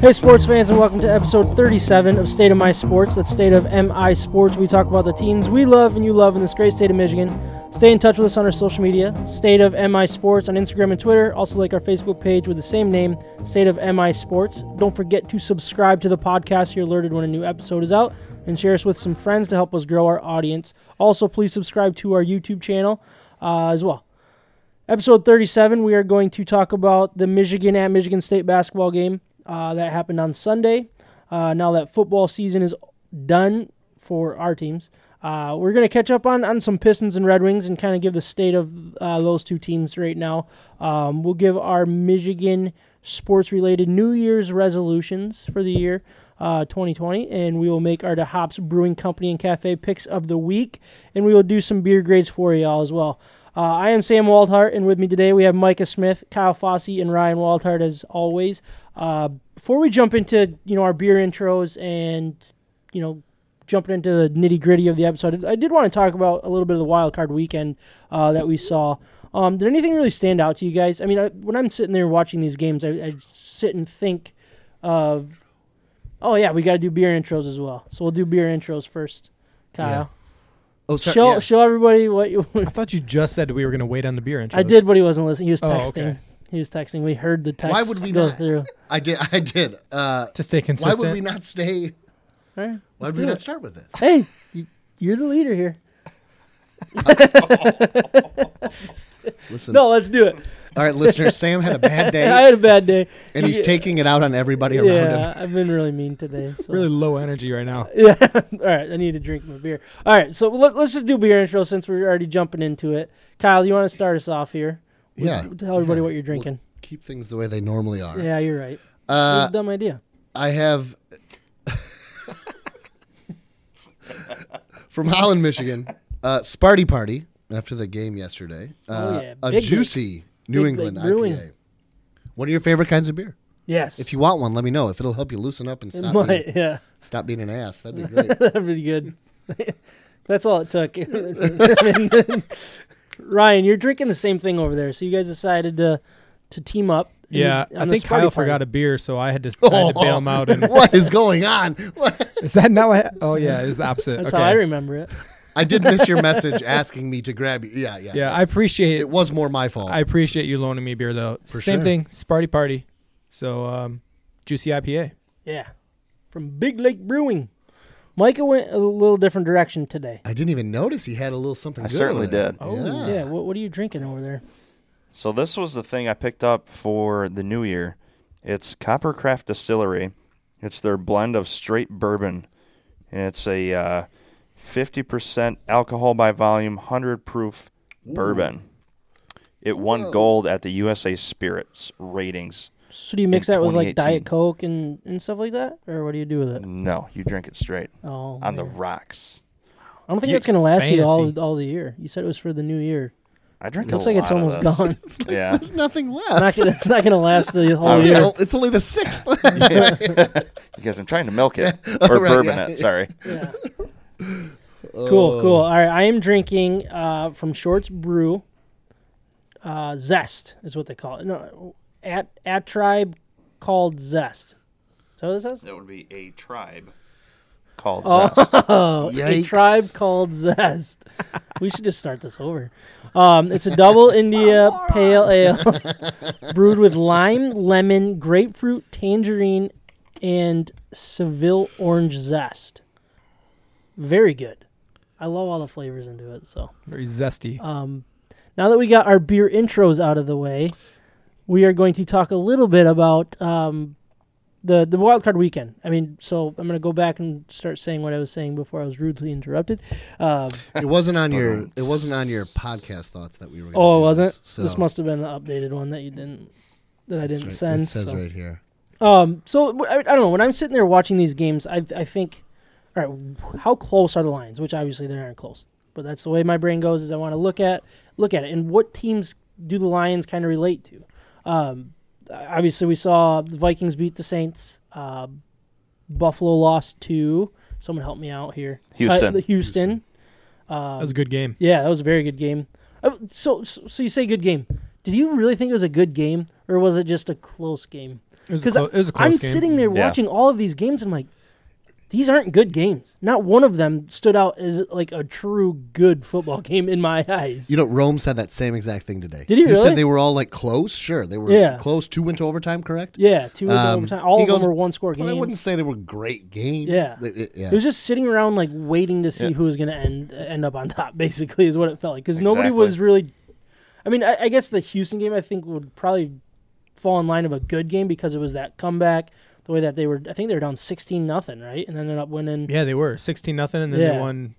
Hey, sports fans, and welcome to episode 37 of State of My Sports. That's State of MI Sports. We talk about the teams we love and you love in this great state of Michigan. Stay in touch with us on our social media, State of MI Sports on Instagram and Twitter. Also, like our Facebook page with the same name, State of MI Sports. Don't forget to subscribe to the podcast you're alerted when a new episode is out, and share us with some friends to help us grow our audience. Also, please subscribe to our YouTube channel uh, as well. Episode 37, we are going to talk about the Michigan at Michigan State basketball game uh, that happened on Sunday. Uh, now that football season is done for our teams, uh, we're going to catch up on, on some Pistons and Red Wings and kind of give the state of uh, those two teams right now. Um, we'll give our Michigan sports related New Year's resolutions for the year. Uh, 2020, and we will make our the Hops Brewing Company and Cafe picks of the week, and we will do some beer grades for y'all as well. Uh, I am Sam Waldhart, and with me today we have Micah Smith, Kyle Fossey, and Ryan Waldhart as always. Uh, before we jump into you know our beer intros and you know jumping into the nitty gritty of the episode, I did want to talk about a little bit of the wild card weekend uh, that we saw. Um, did anything really stand out to you guys? I mean, I, when I'm sitting there watching these games, I, I sit and think of, oh yeah, we got to do beer intros as well. So we'll do beer intros first, Kyle. Oh, sorry. Show yeah. show everybody what you. I thought you just said we were going to wait on the beer intros. I did, but he wasn't listening. He was Oh, texting. okay. He was texting. We heard the text. Why would we go not? through? I did. I did. Uh, to stay consistent. why would we not stay? All right, Why would we do not start with this? Hey, you, you're the leader here. Listen. No, let's do it. All right, listeners. Sam had a bad day. I had a bad day, and he's Yeah. taking it out on everybody around Yeah, him. I've been really mean today. So. Really low energy right now. Yeah. All right. I need to drink my beer. All right. So let, us just do beer intro since we're already jumping into it. Kyle, you want to start us off here? Yeah. Tell everybody Yeah. what you're We'll drinking. keep things the way they normally are. yeah, you're right. Uh, a dumb idea. I have from Holland, Michigan, uh, Sparty Party after the game yesterday. Uh, Oh, yeah. a Big juicy New Big England Lake Brewing. IPA. What are your favorite kinds of beer? Yes. If you want one, let me know. If it'll help you loosen up and stop might. being, Yeah. stop being an ass, that'd be great. That'd be good. That's all it took. Ryan, you're drinking the same thing over there, so you guys decided to to team up. Yeah, I think Kyle Party. forgot a beer, so I had to, I had to bail him out. And what is going on? What? is that not what? Oh yeah, it was the opposite. That's okay. how I remember it. I did miss your message asking me to grab you. Yeah, yeah. Yeah, I appreciate It was more my fault. I appreciate you loaning me beer though. For Same sure. thing, Sparty Party. So um, juicy IPA. Yeah. From Big Lake Brewing. Micah went a little different direction today. I didn't even notice he had a little something. I good certainly over there. did. Oh, Yeah. yeah. What, what are you drinking over there? So this was the thing I picked up for the new year. It's Coppercraft Distillery. It's their blend of straight bourbon, and it's a uh, 50% alcohol by volume, 100 proof bourbon. It won gold at the USA Spirits ratings. So do you mix In that with like Diet Coke and, and stuff like that? Or what do you do with it? No, you drink it straight Oh, on the rocks. I don't think You- that's going to last you all all the year. You said it was for the new year. I drink It Looks a like it's lot of almost gone. It's like Yeah. there's nothing It's left. not gonna, it's not going to last the whole year. you know, it's only the sixth. Because I'm trying to milk it or Right, bourbon yeah. it. Sorry. Yeah. Oh. Cool, cool. All right, I am drinking uh, from Shorts Brew. Uh, Zest is what they call it. No, at at tribe called Zest. So this what it says? That would be a tribe called Oh, Zest. a Yikes. tribe called Zest. we should just start this over. Um, it's a double India pale ale brewed with lime, lemon, grapefruit, tangerine, and Seville orange zest. Very good. I love all the flavors into it. So, Very zesty. um, now that we got our beer intros out of the way, we are going to talk a little bit about um, the the wild card weekend. I mean, so I'm going to go back and start saying what I was saying before I was rudely interrupted. Um, It wasn't on your. It wasn't on your podcast thoughts that we were. Oh, it wasn't. This, so This must have been the updated one that you didn't that I didn't right. send. It says so. right here. Um, so w- I, I don't know. When I'm sitting there watching these games, I I think, all right, how close are the lines? Which obviously they aren't close, but that's the way my brain goes. Is I want to look at look at it and what teams do the Lions kind of relate to. Um, obviously we saw the Vikings beat the Saints. Uh, Buffalo lost to someone help me out here. Houston. Ti- Houston. Um, That was a good game. yeah, that was a very good game. Uh, so, so, so you say good game. Did you really think it was a good game, or was it just a close game? It was, a because clo- it was a close I'm game. sitting there Yeah. watching all of these games and I'm like, these aren't good games. Not one of them stood out as like a true good football game in my eyes. You know, Rome said that same exact thing today. Did he He really? said they were all like close. Sure, they were Yeah. close. Two went to overtime, correct? Yeah, two went to Um, overtime. All he of goes, them were one score But I wouldn't say they were great games. Yeah. They- it- yeah. It was just sitting around like waiting to see Yeah. who was going to end end up on top. Basically, is what it felt like because nobody was really. I mean, I, I guess the Houston game I think would probably fall in line of a good game because it was that comeback. The way that they were, I think they were down sixteen nothing, right, and ended up winning Yeah, they were sixteen nothing, and then Yeah. they won.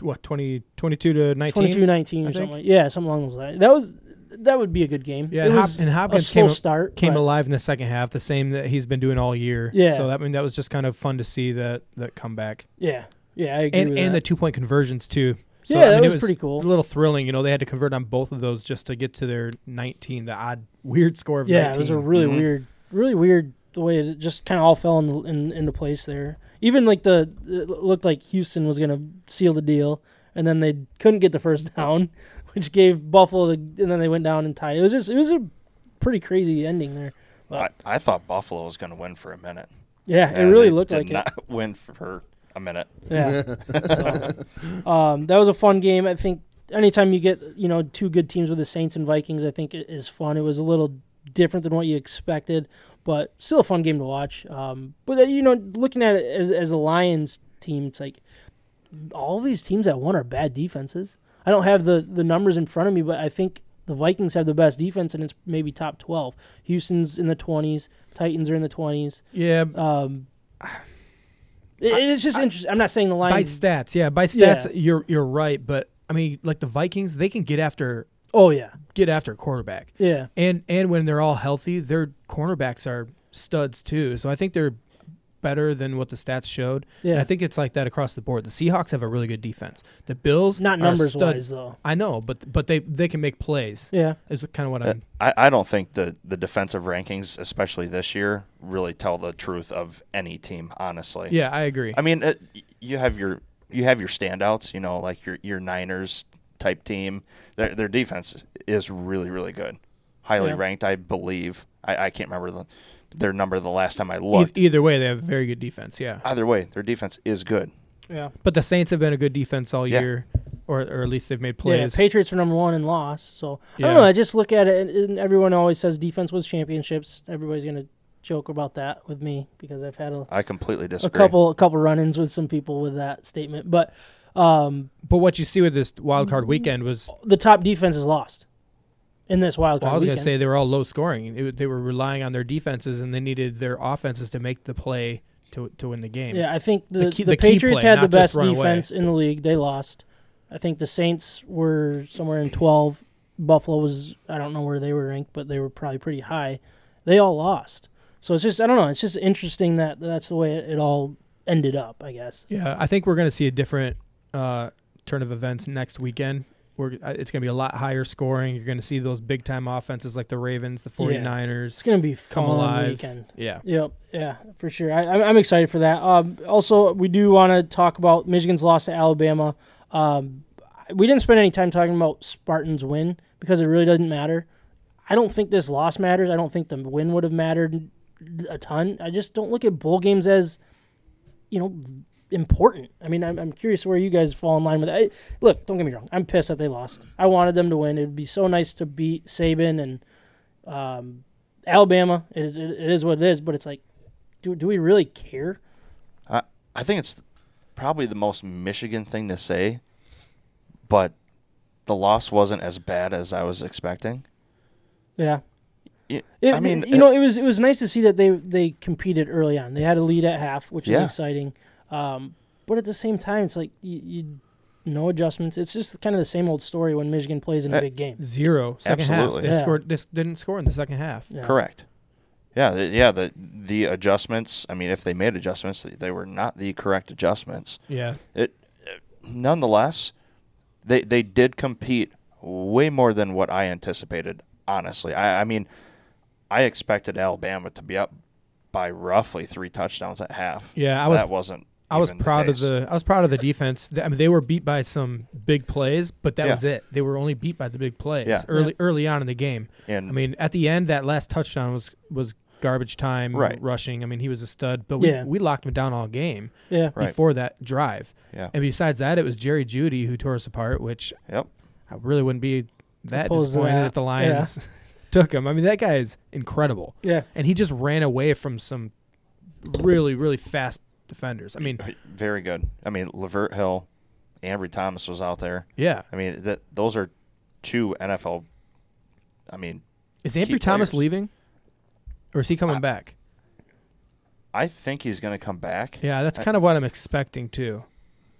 What 20, 22 to nineteen? 22-19 or something. Like, yeah, something along those lines. That was that would be a good game. Yeah, it and, Hop- and Hopkins came start. came alive in the second half, the same that he's been doing all year. Yeah. So that I mean that was just kind of fun to see that that comeback Yeah, yeah, I agree and and the two point conversions too. So Yeah, I that was it was pretty cool. A little thrilling, you know. They had to convert on both of those just to get to their nineteen, the odd weird score of yeah, 19. it was a really Mhm. weird, really weird the way it just kind of all fell in, in, into place there. Even like the it looked like Houston was gonna seal the deal, and then they couldn't get the first down, which gave Buffalo the, and then they went down and tied. It was just it was a pretty crazy ending there. I, I thought Buffalo was going to win for a minute. Yeah, it really looked did like it. win for a minute. Yeah. So, um, that was a fun game. I think anytime you get you know two good teams with the Saints and Vikings, I think it is fun. It was a little different than what you expected, but still a fun game to watch. Um, but you know, looking at it as as a Lions team, it's like all these teams that won are bad defenses. I don't have the the numbers in front of me, but I think the Vikings have the best defense, and it's maybe top twelve. Houston's in the twenties. Titans are in the twenties. yeah. Um, it- it's just interesting. I'm not saying the Lions By stats, yeah, by stats, Yeah. you're you're right, but I mean, like the Vikings, they can get after oh yeah, get after a quarterback, yeah. and and when they're all healthy, their cornerbacks are studs too. So I think they're better than what the stats showed. And Yeah. I think it's like that across the board. The Seahawks have a really good defense. The Bills, Not numbers stud- wise though. I know, but but they they can make plays. Yeah. Is kind of what Uh, I'm. I, I don't think the, the defensive rankings, especially this year, really tell the truth of any team. Honestly, Yeah, I agree. I mean, it, you have your you have your standouts. You know, like your your Niners type team. Their their defense is really really good, highly Yeah. ranked. I believe. I, I can't remember the, their number the last time I looked. either way, they have very good defense. Yeah, Either way, their defense is good. Yeah. but the Saints have been a good defense all Yeah. year, or or at least they've made Yeah. plays. Patriots are number one and lost. So I don't know. I just look at it, and, and everyone always says defense was championships. Everybody's gonna joke about that with me because I've had a, I completely disagree. a couple a couple run-ins with some people with that statement. But um, but what you see with this wild card weekend was, the top defense is lost in this wild well, card I was going to say they were all low scoring. It, they were relying on their defenses, and they needed their offenses to make the play to to win the game. Yeah, I think the, The the, key- the key Patriots play, had the best run away. defense in the league. They lost. I think the Saints were somewhere in 12. Buffalo was, I don't know where they were ranked, but they were probably pretty high. They all lost. So it's just, I don't know. It's just interesting that that's the way it, it all ended up, I guess. Yeah, I think we're going to see a different uh, turn of events next weekend. We're, uh, it's going to be a lot higher scoring. You're going to see those big time offenses like the Ravens, the 49ers It's going to be come fun alive. weekend. Yeah. Yep, yeah, for sure. I, I'm, I'm excited for that. Um, also, we do want to talk about Michigan's loss to Alabama. Um, we didn't spend any time talking about Spartans' win because it really doesn't matter. I don't think this loss matters. I don't think the win would have mattered a ton. I just don't look at bowl games as, you know, important. I mean, I'm, I'm curious where you guys fall in line with it. I, look, don't get me wrong. I'm pissed that they lost. I wanted them to win. It would be so nice to beat Saban and um, Alabama. It is, it is what it is. But it's like, do do we really care? I, I think it's probably the most Michigan thing to say, but the loss wasn't as bad as I was expecting. Yeah. It, I mean, you know, it was it was nice to see that they they competed early on. They had a lead at half, which is exciting. Um, but at the same time, it's like you, you no adjustments. It's just kind of the same old story when Michigan plays in a Uh, big game. Zero second Absolutely. half. They Yeah. scored. This didn't score in the second half. Yeah. Correct. Yeah, th- yeah. The the adjustments. I mean, if they made adjustments, they- they were not the correct adjustments. Yeah. It, nonetheless, they they did compete way more than what I anticipated. Honestly, I, I mean, I expected Alabama to be up by roughly three touchdowns at half. Yeah, I was that wasn't. I was even the proud of the I was proud of the defense. I mean, they were beat by some big plays, but that Yeah. was it. They were only beat by the big plays Yeah. early early on in the game. And I mean, at the end, that last touchdown was was garbage time Right. rushing. I mean, he was a stud, but we, Yeah. we locked him down all game Yeah. Right. before that drive. Yeah. And besides that, it was Jerry Jeudy who tore us apart, which Yep. I really wouldn't be that disappointed that. if the Lions took him. I mean, that guy is incredible, Yeah. and he just ran away from some really, really fast defenders. I mean, Very good. I mean, Lavert Hill, Ambry Thomas was out there. yeah. I mean, that those are two NFL. I mean, Is Ambry Thomas leaving, or is he coming I- back? I think he's going to come back. Yeah, that's I- kind of what I'm expecting too.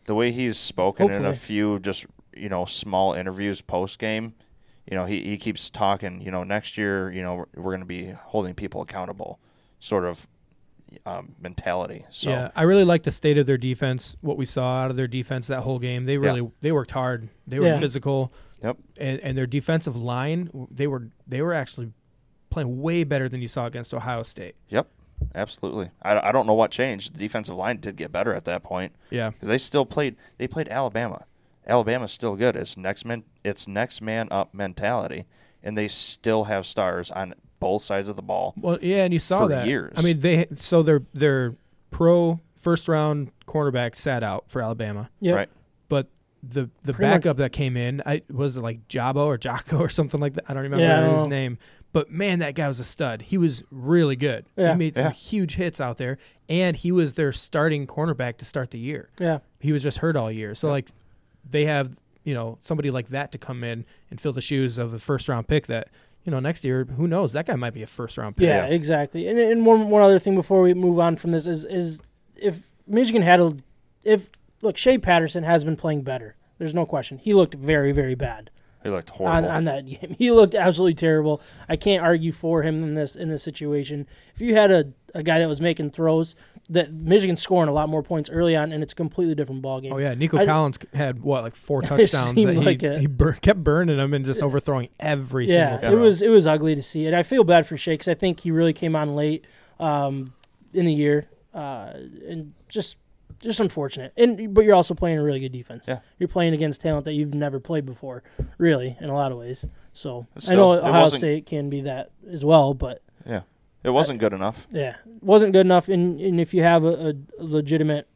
The way he's spoken in a few just you know small interviews post game, you know, he he keeps talking. You know, next year, you know, we're, we're going to be holding people accountable, sort of um, mentality. So Yeah, I really like the state of their defense. What we saw out of their defense that whole game, they really they worked hard. They were Yeah. physical. Yep. And and their defensive line, they were they were actually playing way better than you saw against Ohio State. Yep, absolutely. I, I don't know what changed. The defensive line did get better at that point Yeah. because they still played. They played Alabama. Alabama's still good. It's next man. It's next man up mentality, and they still have stars on both sides of the ball. Well, yeah, and you saw For that. years. I mean, they so their their pro first round cornerback sat out for Alabama, Yeah. Right. but the the Pretty much- backup that came in, I was it like Jabo or Jocko or something like that. I don't remember Yeah, I don't his know. name, but man, that guy was a stud. He was really good. Yeah. He made some Yeah. huge hits out there, and he was their starting cornerback to start the year. Yeah. He was just hurt all year, so like they have you know somebody like that to come in and fill the shoes of a first round pick that. You know, next year, who knows? That guy might be a first round pick. Yeah, exactly. And, and one one other thing before we move on from this is is if Michigan had a if look Shea Patterson has been playing better. There's no question. He looked very very bad He looked on, horrible. on that game. He looked absolutely terrible. I can't argue for him in this in this situation. If you had a, a guy that was making throws, that Michigan's scoring a lot more points early on, and it's a completely different ball game. Oh yeah, Nico I- Collins had what like four touchdowns seemed that he like it. he bur- kept burning them and just overthrowing every yeah, single it was it was ugly to see, and I feel bad for Shea because I think he really came on late um, in the year, uh, and just just unfortunate. And but you're also playing a really good defense. Yeah. you're playing against talent that you've never played before, really, in a lot of ways. So But I know still, it Ohio wasn't- State can be that as well, but yeah, it wasn't good enough. yeah, wasn't good enough. And, and if you have a, a legitimate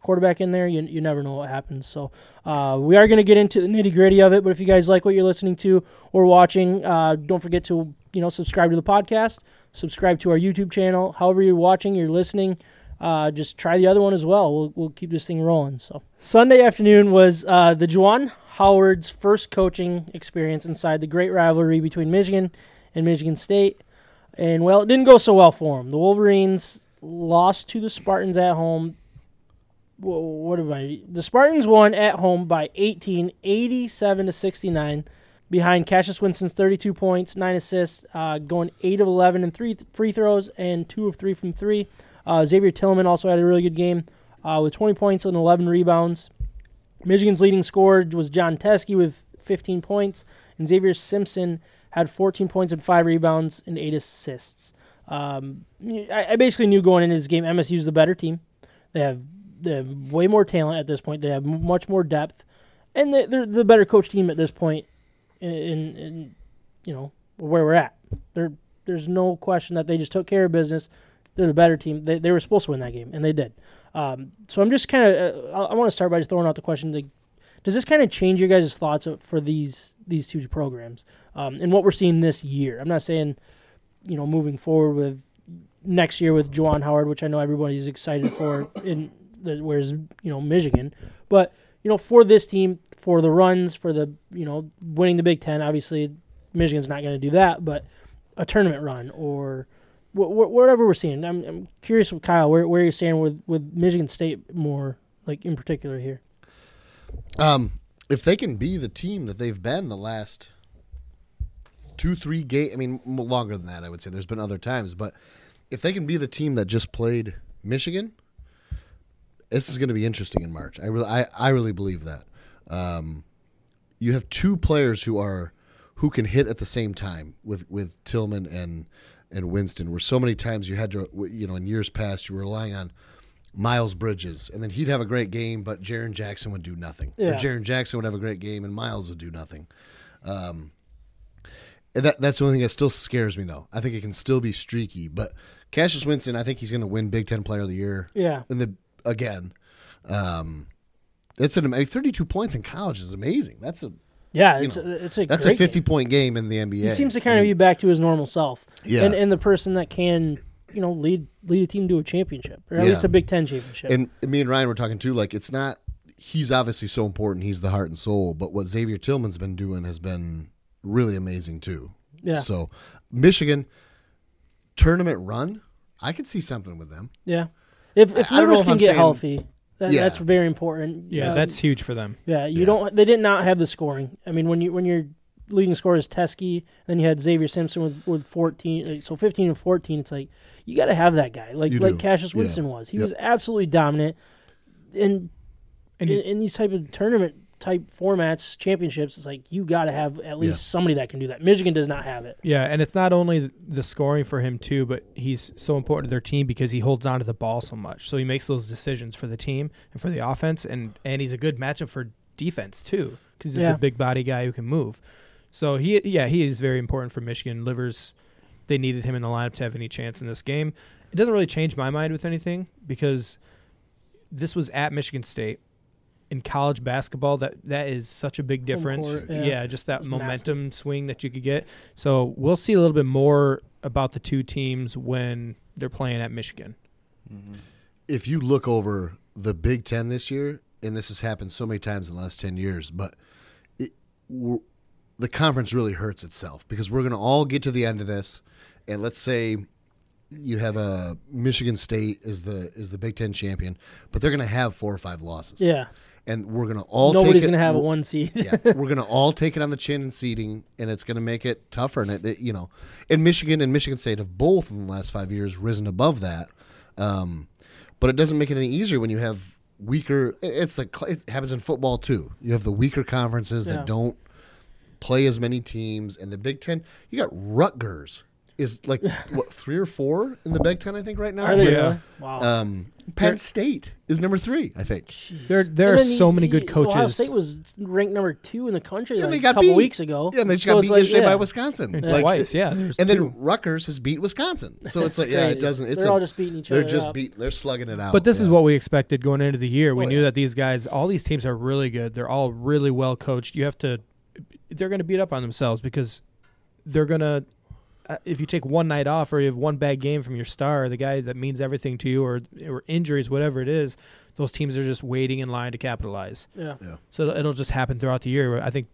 quarterback in there, you you never know what happens. So uh, we are going to get into the nitty gritty of it. But if you guys like what you're listening to or watching, uh, don't forget to you know subscribe to the podcast, subscribe to our YouTube channel. However you're watching, you're listening. Uh, just try the other one as well. We'll we'll keep this thing rolling. So Sunday afternoon was uh, the Juwan Howard's first coaching experience inside the great rivalry between Michigan and Michigan State. And well, it didn't go so well for him. The Wolverines lost to the Spartans at home. Wha- What am I? The Spartans won at home by 18, 87 to 69, behind Cassius Winston's 32 points, nine assists, uh, going eight of 11 and three th- free throws, and two of three from three. Uh, Xavier Tillman also had a really good game uh, with 20 points and 11 rebounds. Michigan's leading scorer was Jon Teske with 15 points, and Xavier Simpson had 14 points and five rebounds and eight assists. Um, I, I basically knew going into this game MSU's the better team. They have they have way more talent at this point. They have much more depth, and they- they're the better coach team at this point. In, in, in you know where we're at, there there's no question that they just took care of business. They're the better team. They they were supposed to win that game, and they did. Um, so I'm just kind of uh, I, I want to start by just throwing out the question: like, Does this kind of change your guys' thoughts for these these two programs um, and what we're seeing this year? I'm not saying you know moving forward with next year with Juwan Howard, which I know everybody's excited for, in the, whereas you know Michigan, but you know for this team, for the runs, for the you know winning the Big Ten, obviously Michigan's not going to do that, but a tournament run or wh- wh- whatever we're seeing. I'm, I'm curious, with Kyle, where where you're standing with with Michigan State more like in particular here. Um, if they can be the team that they've been the last two, three game, I mean, longer than that, I would say. There's been other times, but if they can be the team that just played Michigan, this is going to be interesting in March. I really, I, I really believe that. Um, you have two players who are who can hit at the same time with with Tillman and and Winston. Where so many times you had to, you know, in years past, you were relying on Miles Bridges, and then he'd have a great game, but Jaren Jackson would do nothing. Yeah. Or Jaren Jackson would have a great game, and Miles would do nothing. Um, And that that's the only thing that still scares me though. I think it can still be streaky, but Cassius Winston, I think he's going to win Big Ten Player of the Year Yeah. in the again. Um, it's an mean, 32 points in college is amazing. That's a Yeah, You it's, know, a, it's a that's a 50 game. point game in the NBA. He seems to kind I of be back to his normal self. Yeah. And and the person that can, you know, lead lead a team to a championship. Or at Yeah. least a Big Ten championship. and me and Ryan were talking too. Like it's not. He's obviously so important. He's the heart and soul. But what Xavier Tillman's been doing has been really amazing too. yeah. So Michigan tournament run, I could see something with them. yeah. If if I- I don't know Livers if can I'm get saying- healthy, that, Yeah. that's very important. Yeah, Um, that's huge for them. Yeah, you Yeah. don't. They did not have the scoring. I mean, when you when your leading scorer is Teske, then you had Xavier Simpson with with fourteen, uh, so fifteen and fourteen. It's like you got to have that guy, like You like do. Cassius Yeah. Winston was. He Yep. was absolutely dominant. And, And in, in these type of tournament type formats, championships, it's like you got to have at least Yeah. somebody that can do that. Michigan does not have it. Yeah, and it's not only the scoring for him too, but he's so important to their team because he holds on to the ball so much. So he makes those decisions for the team and for the offense, and and he's a good matchup for defense too because he's Yeah. a big body guy who can move. So he, yeah, he is very important for Michigan. Livers, they needed him in the lineup to have any chance in this game. It doesn't really change my mind with anything because this was at Michigan State. In college basketball, that that is such a big difference. court, yeah. yeah. just that It's massive. momentum swing that you could get. So we'll see a little bit more about the two teams when they're playing at Michigan. Mm-hmm. If you look over the Big Ten this year, and this has happened so many times in the last ten years, but it, we're, the conference really hurts itself because we're going to all get to the end of this, and let's say you have a Michigan State is the is the Big Ten champion, but they're going to have four or five losses. Yeah, and we're going to all nobody's take it, going to have a one seed. yeah, we're gonna all take it on the chin in seeding, and it's gonna make it tougher. And it, it- you know, and Michigan and Michigan State have both in the last five years risen above that. Um, but it doesn't make it any easier when you have weaker. it- It's the it happens in football too. You have the weaker conferences Yeah. that don't play as many teams, and the Big Ten. You got Rutgers is like what three or four in the Big Ten, I think, right now. Are they Yeah. Wow. Um, Penn State is number three, I think. There, there And are so you- many good coaches. Ohio State was ranked number two in the country Yeah, like they a got couple beat. weeks ago. Yeah, and they just So got beat like, yesterday by. Wisconsin. And Like, twice, yeah. And two. then Rutgers has beat Wisconsin. So it's like, yeah, it doesn't. It's They're a, all just beating each other. they're just up. beat. They're slugging it out. But this is what we expected going into the year. We Oh, knew yeah. that these guys, all these teams are really good. They're all really well coached. You have to, they're going to beat up on themselves because they're going to, if you take one night off or you have one bad game from your star, the guy that means everything to you, or or injuries, whatever it is, those teams are just waiting in line to capitalize. Yeah. yeah. So it'll, it'll just happen throughout the year. I think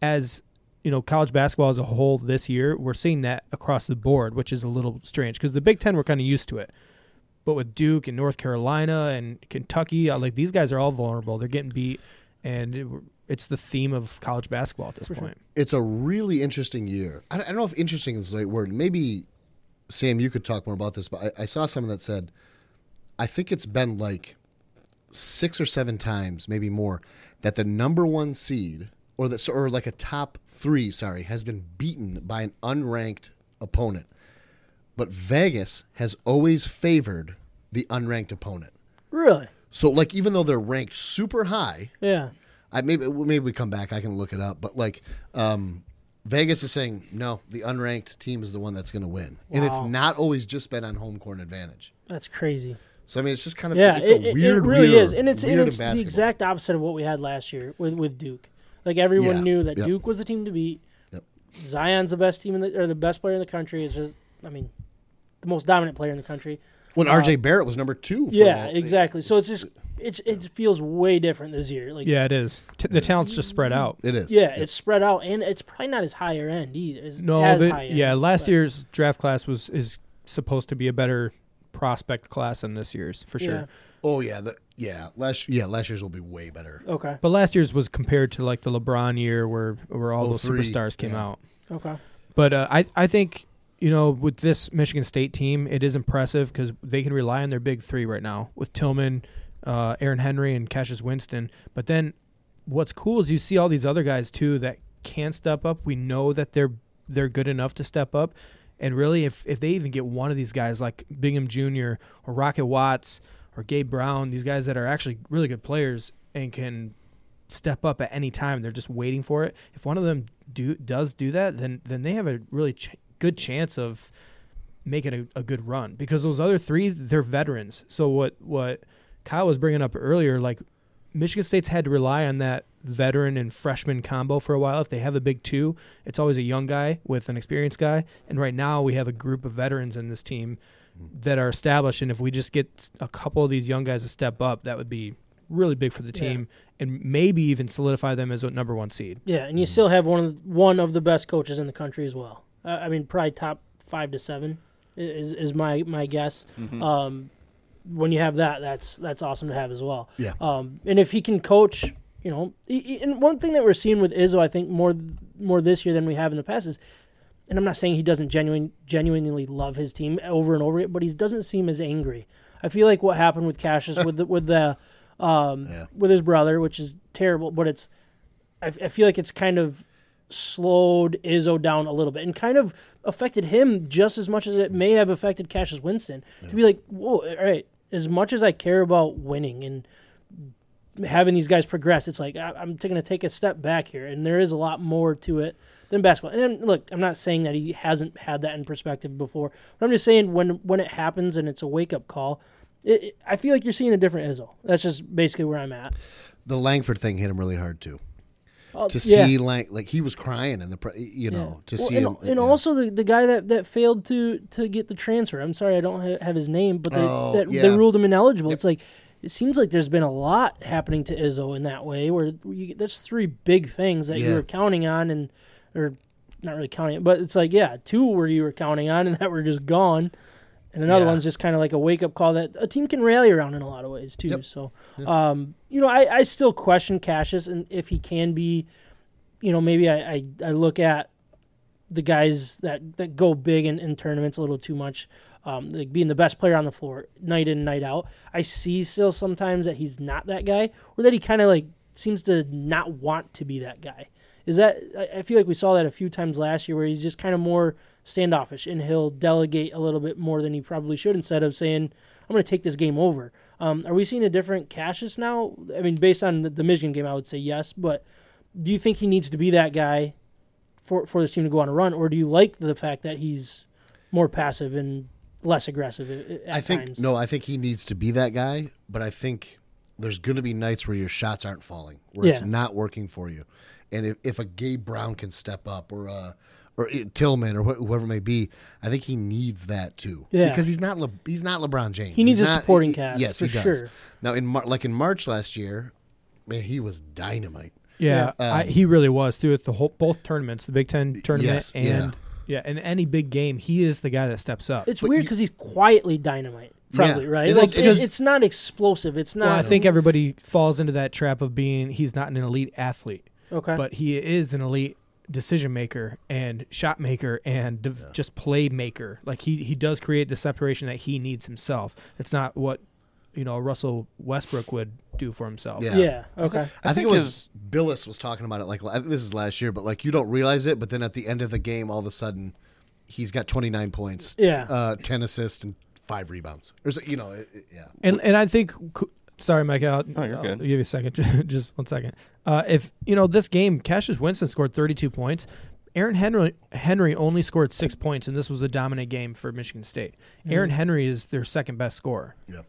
as you know, college basketball as a whole this year, we're seeing that across the board, which is a little strange because the Big Ten we're kind of used to it, but with Duke and North Carolina and Kentucky, uh, like these guys are all vulnerable. They're getting beat, and it, it's the theme of college basketball at this For sure. point. It's a really interesting year. I, I don't know if interesting is the right word. Maybe Sam, you could talk more about this. But I, I saw someone that said, I think it's been like six or seven times, maybe more, that the number one seed or the or like a top three, sorry, has been beaten by an unranked opponent. But Vegas has always favored the unranked opponent. Really? So like even though they're ranked super high, Yeah. I maybe maybe we come back. I can look it up. But like, um, Vegas is saying no. The unranked team is the one that's going to win, and it's not always just been on home court advantage. That's crazy. So I mean, it's just kind of Yeah, it's it, a weird, it really weird, is, and it's and it's the exact opposite of what we had last year with with Duke. Like everyone Yeah, knew that yep. Duke was the team to beat. Yep. Zion's the best team in the or the best player in the country. Is just, I mean, the most dominant player in the country. when uh, R.J. Barrett was number two. for Yeah, all- exactly. So it's just it's it feels way different this year. Like Yeah, it is. T- the talent's just spread out. it is. yeah, it's spread out, and it's probably not as higher end either. As, No, as the- high end, yeah, last but- year's draft class was is supposed to be a better prospect class than this year's for sure. Yeah. Oh yeah, the, yeah. Last yeah, last year's will be way better. Okay. But last year's was compared to like the LeBron year where where all Oh, those superstars came yeah. out. Okay. But uh, I I think you know with this Michigan State team, it is impressive because they can rely on their big three right now with Tillman, uh, Aaron Henry, and Cassius Winston. But then what's cool is you see all these other guys too that can step up. We know that they're they're good enough to step up. And really, if if they even get one of these guys like Bingham Jr. or Rocket Watts or Gabe Brown, these guys that are actually really good players and can step up at any time. They're just waiting for it. If one of them do does do that, then then they have a really ch- good chance of making a, a good run because those other three they're veterans. So what what Kyle was bringing up earlier, like Michigan State's had to rely on that veteran and freshman combo for a while. If they have a big two, it's always a young guy with an experienced guy. And right now we have a group of veterans in this team that are established. And if we just get a couple of these young guys to step up, that would be really big for the Yeah. team and maybe even solidify them as a number one seed. Yeah, and you still have one of the, one of the best coaches in the country as well. Uh, I mean, probably top five to seven is is my my guess. Um, when you have that, that's that's awesome to have as well. Yeah. Um, and if he can coach, you know, he- he- and one thing that we're seeing with Izzo, I think more more this year than we have in the past is, and I'm not saying he doesn't genuine genuinely love his team over and over, but he doesn't seem as angry. I feel like what happened with Cassius with the with the um, Yeah. with his brother, which is terrible, but it's I, I feel like it's kind of slowed Izzo down a little bit and kind of affected him just as much as it may have affected Cassius Winston. To be like, whoa, all right, as much as I care about winning and having these guys progress, it's like I, I'm going to take a step back here, and there is a lot more to it than basketball. And look, I'm not saying that he hasn't had that in perspective before, but I'm just saying when when it happens and it's a wake up call. It, it- I feel like you're seeing a different Izzo. That's just basically where I'm at. The Langford thing hit him really hard too. Uh, To see Lang, like he was crying in the, pre- you know, to Well, see and, him, and yeah. also the, the guy that, that failed to to get the transfer. I'm sorry, I don't ha- have his name, but they, Oh, that yeah. they ruled him ineligible. Yep. It's like it seems like there's been a lot happening to Izzo in that way, where you, there's three big things that you were counting on, and or not really counting it, but it's like yeah, two where you were counting on and that were just gone. And another Yeah. one's just kind of like a wake up call that a team can rally around in a lot of ways too. Yep. So, um, you know, I, I still question Cassius and if he can be, you know, maybe I, I, I look at the guys that, that go big in, in tournaments a little too much, um, like being the best player on the floor night in night out. I see still sometimes that he's not that guy, or that he kind of like seems to not want to be that guy. Is that I I feel like we saw that a few times last year where he's just kind of more standoffish and he'll delegate a little bit more than he probably should instead of saying I'm going to take this game over. Um, are we seeing a different Cassius now? I mean, based on the, the Michigan game, I would say yes, but do you think he needs to be that guy for for this team to go on a run, or do you like the fact that he's more passive and less aggressive I think times? no, I think he needs to be that guy, but I think there's going to be nights where your shots aren't falling, where it's not working for you, and if, if a Gabe Brown can step up or uh or uh, Tillman or wh- whoever it may be, I think he needs that too. Yeah. because he's not Le- he's not LeBron James. He needs He's a not- supporting he- cast, Yes, for he does. sure. Now in Mar- like in March last year, man, he was dynamite. Yeah, Yeah. I, Um, he really was through the whole both tournaments, the Big Ten tournament Yes, and yeah. yeah. in any big game, he is the guy that steps up. It's But weird because he's quietly dynamite, probably Yeah, right. it like is- it- it's not explosive. It's not. well, I think everybody falls into that trap of being he's not an elite athlete, okay. but he is an elite decision maker and shot maker and div- just play maker. Like he he does create the separation that he needs himself. It's not what you know Russell Westbrook would do for himself. Yeah. yeah. Okay. I, I think, think it was Bilas was talking about it like I think this is last year, but like you don't realize it, but then at the end of the game, all of a sudden, he's got 29 points, Yeah. uh, 10 assists, and five rebounds. Or so, you know, it, it- yeah, And and I think, sorry, Mike, I'll, Oh, you're I'll good. give you a second, just one second. Uh, if you know this game, Cassius Winston scored 32 points. Aaron Henry Henry only scored six points, and this was a dominant game for Michigan State. Aaron Henry is their second best scorer, yeah.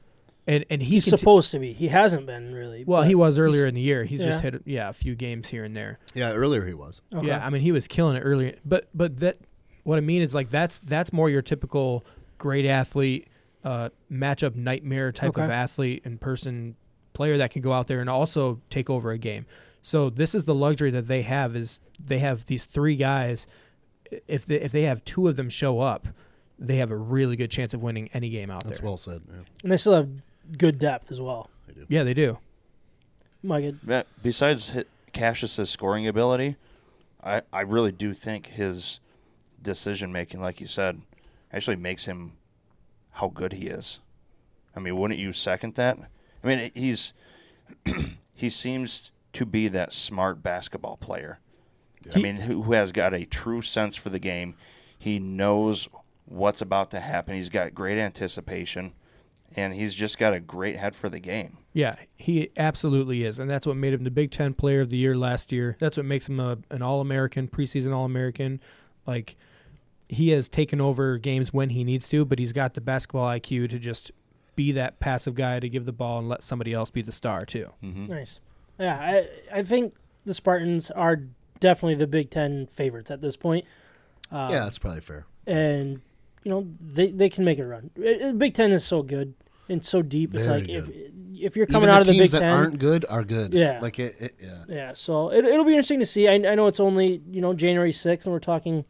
and and he He's conti- supposed to be. He hasn't been really. well, he was earlier in the year. He's just yeah. hit yeah a few games here and there. Yeah, earlier he was. Okay. Yeah, I mean he was killing it earlier, but but that what I mean is like that's that's more your typical great athlete, uh, matchup nightmare type of athlete and person player that can go out there and also take over a game. So this is the luxury that they have is they have these three guys. If they if they have two of them show up, they have a really good chance of winning any game out there. That's there. well said. Yeah. and they still have good depth as well. Yeah, they do. Mike, Yeah, besides Cassius's scoring ability, I, I really do think his decision making, like you said, actually makes him how good he is. I mean, wouldn't you second that? I mean, he's he seems to be that smart basketball player. I mean, who, who has got a true sense for the game. He knows what's about to happen. He's got great anticipation, and he's just got a great head for the game. Yeah, he absolutely is, and that's what made him the Big Ten Player of the Year last year. That's what makes him a, an All American, preseason All American. Like he has taken over games when he needs to, but he's got the basketball IQ to just be that passive guy to give the ball and let somebody else be the star too. Mm-hmm. Nice. Yeah, I I think the Spartans are definitely the Big Ten favorites at this point. Um, yeah, that's probably fair. and you know they they can make a run. It- it- Big Ten is so good and so deep. It's like if good. if you're coming out of the teams Big that Ten, aren't good are good. Yeah. like it. it yeah. yeah. So it, it'll be interesting to see. I, I know it's only you know January sixth, and we're talking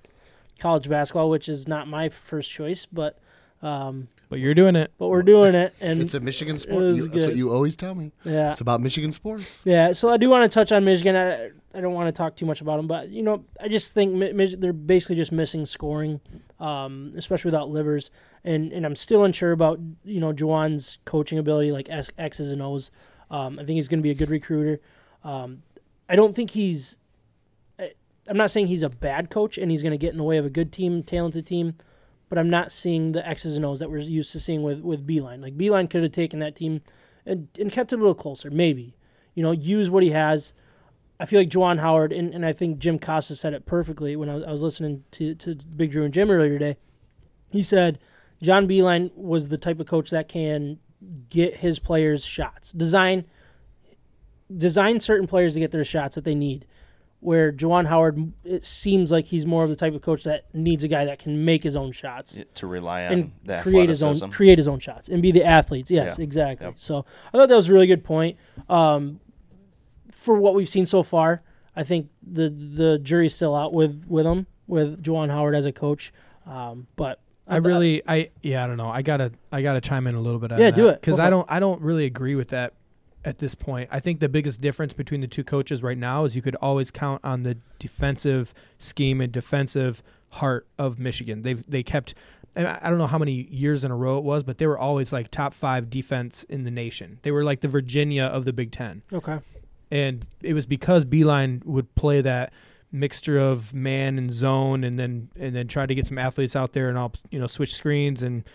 college basketball, which is not my first choice, but um, But you're doing it. but we're doing it, and It's a Michigan sport. You- That's what you always tell me. yeah, It's about Michigan sports. Yeah, so I do want to touch on Michigan. I, I don't want to talk too much about them, but you know, I just think Mi- Mich- they're basically just missing scoring, um, especially without Livers, and and I'm still unsure about you know Juwan's coaching ability, like S- X's and O's. Um, I think he's going to be a good recruiter. Um, I don't think he's. I, I'm not saying he's a bad coach and he's going to get in the way of a good team, talented team, but I'm not seeing the X's and O's that we're used to seeing with with Beilein. Like Beilein could have taken that team and, and kept it a little closer, maybe you know, use what he has. I feel like Juwan Howard, and, and I think Jim Costa said it perfectly when I was, I was listening to, to Big Drew and Jim earlier today. He said John Beilein was the type of coach that can get his players shots, design design certain players to get their shots that they need. Where Juwan Howard, it seems like he's more of the type of coach that needs a guy that can make his own shots To rely on and the create his own create his own shots and be the athletes. Yes, Yeah. exactly. Yep. So I thought that was a really good point. Um, for what we've seen so far, I think the the jury's still out with with him with Juwan Howard as a coach. Um, but I really, I yeah, I don't know. I gotta, I gotta chime in a little bit on Yeah, that do it. because Go I don't, I don't really agree with that at this point. I think the biggest difference between the two coaches right now is you could always count on the defensive scheme and defensive heart of Michigan. They've they kept. I don't know how many years in a row it was, but they were always like top five defense in the nation. They were like the Virginia of the Big Ten okay. and it was because Beilein would play that mixture of man and zone, and then and then try to get some athletes out there and all you know switch screens, and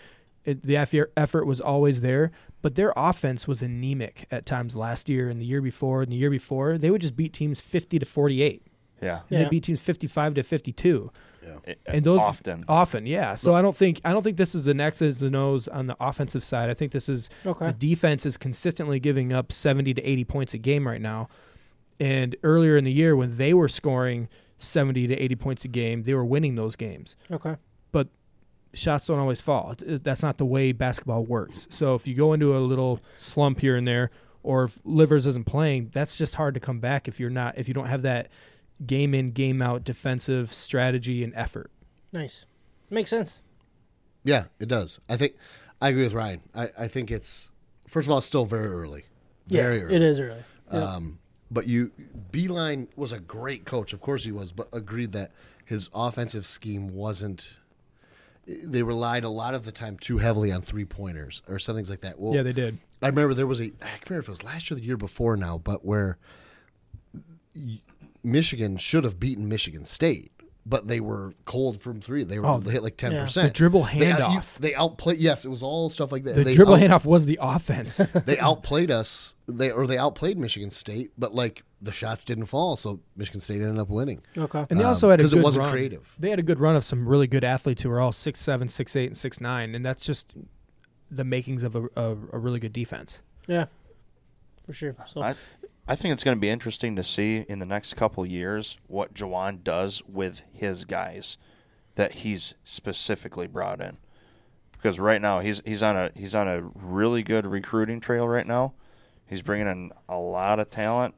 it, the effort was always there. But their offense was anemic at times last year and the year before and the year before. They would just beat teams fifty to forty eight. yeah, And Yeah. they beat teams fifty five to fifty two. It- eh, And those often. often, yeah. So I don't think I don't think this is an X's and O's on the offensive side. I think this is Okay. the defense is consistently giving up 70 to 80 points a game right now. And earlier in the year, when they were scoring 70 to 80 points a game, they were winning those games. Okay. Shots don't always fall. That's not the way basketball works. So if you go into a little slump here and there, or if Livers isn't playing, that's just hard to come back if you're not if you don't have that game in game out defensive strategy and effort. Nice. Makes sense. Yeah, it does. I think I agree with Ryan. I, I think it's first of all, it's still very early. Very yeah, early. it is early. Yep. Um, but you, Beilein was a great coach. Of course he was, but agreed that his offensive scheme wasn't. They relied a lot of the time too heavily on three pointers or some things like that. Well, Yeah, they did. I remember there was a. I can't remember if it was last year or the year before now, but where Michigan should have beaten Michigan State, but they were cold from three. They were Oh, they hit like ten The percent. dribble They, out- handoff. they outplayed. Yes, it was all stuff like that. The they dribble out- handoff was the offense. they outplayed us. They or they outplayed Michigan State, but like the shots didn't fall, so Michigan State ended up winning. Okay. And they Um, also had a 'cause it wasn't run. creative. They had a good run of some really good athletes who were all six seven, six eight, and six nine, and that's just the makings of a, a, a really good defense. Yeah. For sure. So I, I think it's going to be interesting to see in the next couple years what Juwan does with his guys that he's specifically brought in. Because right now he's he's on a he's on a really good recruiting trail right now. He's bringing in a lot of talent.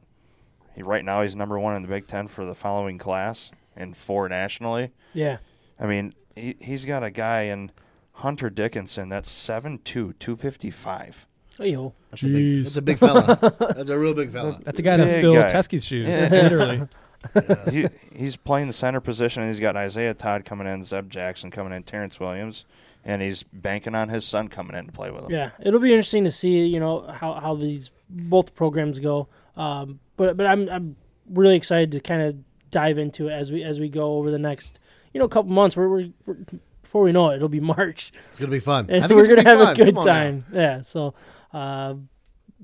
He right now he's number one in the Big Ten for the following class and four nationally. yeah. I mean, he he's got a guy in Hunter Dickinson that's 7'2", 255. Hey, yo. That's a big. That's a big fella. that's a real big fella. That's a guy to Big fill guy. Teske's shoes, Yeah. literally. he he's playing the center position. and He's got Isaiah Todd coming in, Zeb Jackson coming in, Terrence Williams, and he's banking on his son coming in to play with him. Yeah, it'll be interesting to see, you know, how, how these both programs go. Um, but but I'm I'm really excited to kind of dive into it as we as we go over the next, you know, couple months. We're we're, we're before we know it, it'll be March, It's gonna be fun. and I think we're it's gonna, gonna be have fun. a good Come on now. time. Yeah. So, uh,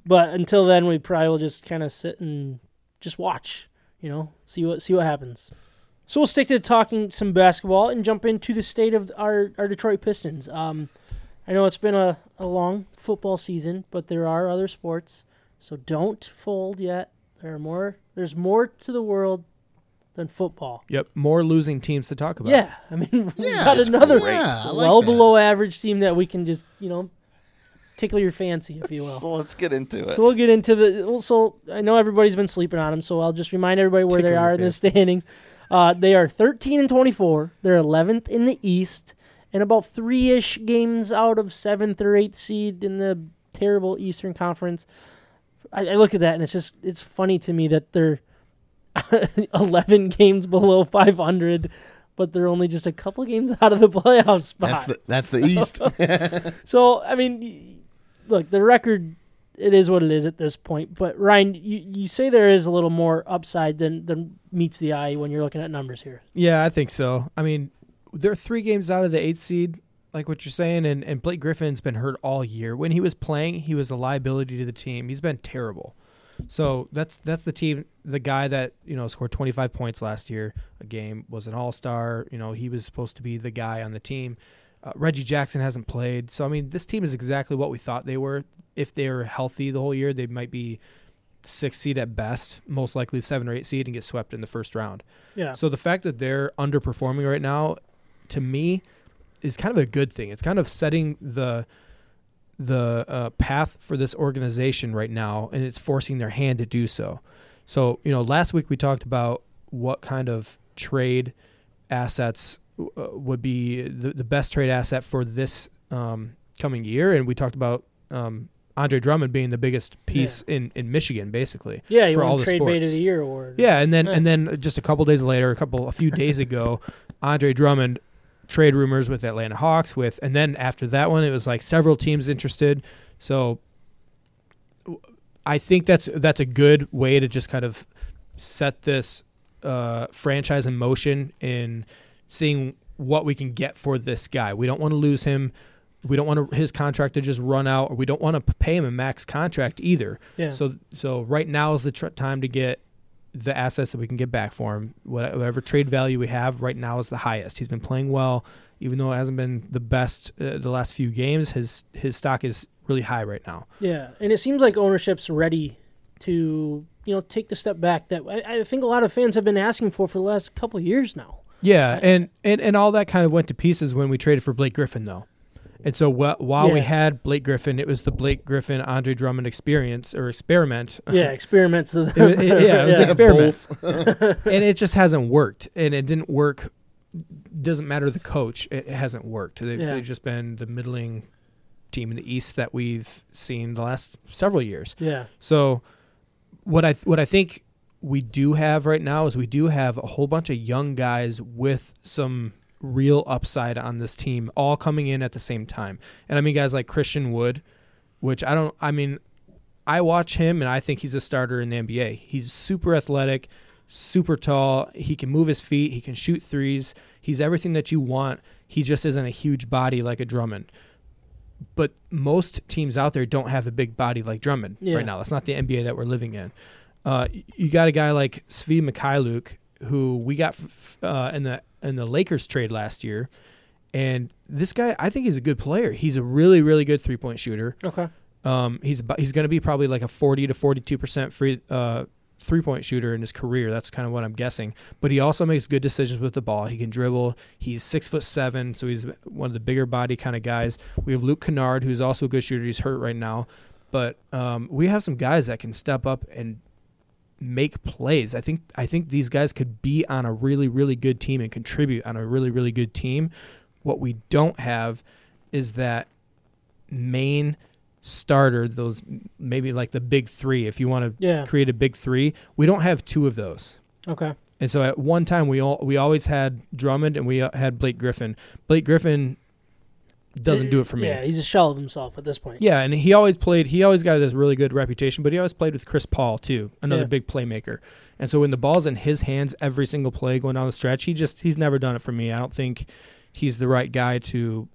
but until then, we probably will just kind of sit and just watch. You know, see what see what happens. So we'll stick to talking some basketball and jump into the state of our, our Detroit Pistons. Um, I know it's been a, a long football season, but there are other sports, so don't fold yet. There are more. There's more to the world than football. Yep, more losing teams to talk about. Yeah, I mean, we Yeah, got another. Yeah, I like well that. below average team that we can just you know tickle your fancy, if you will. So let's get into it. So we'll get into the. well, So I know everybody's been sleeping on them, so I'll just remind everybody where they Tickle your are in the standings. Uh, they are 13 and 24. They're 11th in the East, and about three-ish games out of seventh or eighth seed in the terrible Eastern Conference. I, I look at that and it's just it's funny to me that they're 11 games below 500, but they're only just a couple games out of the playoff spot. That's the that's the East. So I mean, y- look, the record it is what it is at this point. But Ryan, you, you say there is a little more upside than than meets the eye when you're looking at numbers here. Yeah, I think so. I mean, they're three games out of the eighth seed, like what you're saying, and, and Blake Griffin's been hurt all year. When he was playing, he was a liability to the team. He's been terrible. So that's that's the team, the guy that you know scored 25 points last year a game was an All Star. You know he was supposed to be the guy on the team. Uh, Reggie Jackson hasn't played, so I mean this team is exactly what we thought they were. If they were healthy the whole year, they might be six seed at best, most likely seven or eight seed, and get swept in the first round. Yeah. So the fact that they're underperforming right now, to me, is kind of a good thing. It's kind of setting the the uh, path for this organization right now, and it's forcing their hand to do so. So you know, last week we talked about what kind of trade assets would be the, the best trade asset for this um, coming year, and we talked about um, Andre Drummond being the biggest piece in, in Michigan, basically. yeah, you for all the trade bait of sports. the year award. Yeah, and then Yeah. and then just a couple days later, a couple a few days ago, Andre Drummond trade rumors with Atlanta Hawks with and then after that one it was like several teams interested. So I think that's that's a good way to just kind of set this uh, franchise in motion in seeing what we can get for this guy. We don't want to lose him. We don't want to, his contract to just run out, or we don't want to pay him a max contract either. yeah. So so right now is the tr- time to get the assets that we can get back for him. Whatever trade value we have right now is the highest. He's been playing well, even though it hasn't been the best uh, the last few games. His his stock is really high right now. Yeah, and it seems like ownership's ready to you know take the step back that I, I think a lot of fans have been asking for for the last couple of years now. Yeah, and, and and all that kind of went to pieces when we traded for Blake Griffin, though. And so wh- while we had Blake Griffin, it was the Blake Griffin Andre Drummond experience or experiment. Yeah, experiments. It- it- yeah, it was yeah. experiment. and it just hasn't worked. And it didn't work. Doesn't matter the coach. It hasn't worked. They've, Yeah. they've just been the middling team in the East that we've seen the last several years. yeah, So what I what I think we do have right now is we do have a whole bunch of young guys with some real upside on this team all coming in at the same time. And I mean guys like Christian Wood, which I don't I mean I watch him and I think he's a starter in the NBA. He's super athletic, super tall, he can move his feet, he can shoot threes. He's everything that you want. He just isn't a huge body like a Drummond but most teams out there don't have a big body like Drummond Yeah. right now. That's not the NBA that we're living in. Uh, you got a guy like Svi Mykhailiuk, who we got uh, in the in the Lakers trade last year, and this guy, I think he's a good player. He's a really really good three point shooter. okay, Um, he's about, he's going to be probably like a forty to forty two percent free uh, three point shooter in his career. That's kind of what I'm guessing. But he also makes good decisions with the ball. He can dribble. He's six foot seven, so he's one of the bigger body kind of guys. We have Luke Kennard, who's also a good shooter. He's hurt right now, but um, we have some guys that can step up and make plays. I think I think these guys could be on a really really good team and contribute on a really really good team. What we don't have is that main starter, those maybe like the big 3 if you want to yeah, create a big 3. We don't have two of those. okay, And so at one time we all we always had Drummond and we uh, had Blake Griffin. Blake Griffin doesn't do it for me. Yeah, he's a shell of himself at this point. Yeah, and he always played. He always got this really good reputation, but he always played with Chris Paul too, another Yeah. big playmaker. And so when the ball's in his hands every single play going down the stretch, he just he's never done it for me. I don't think he's the right guy to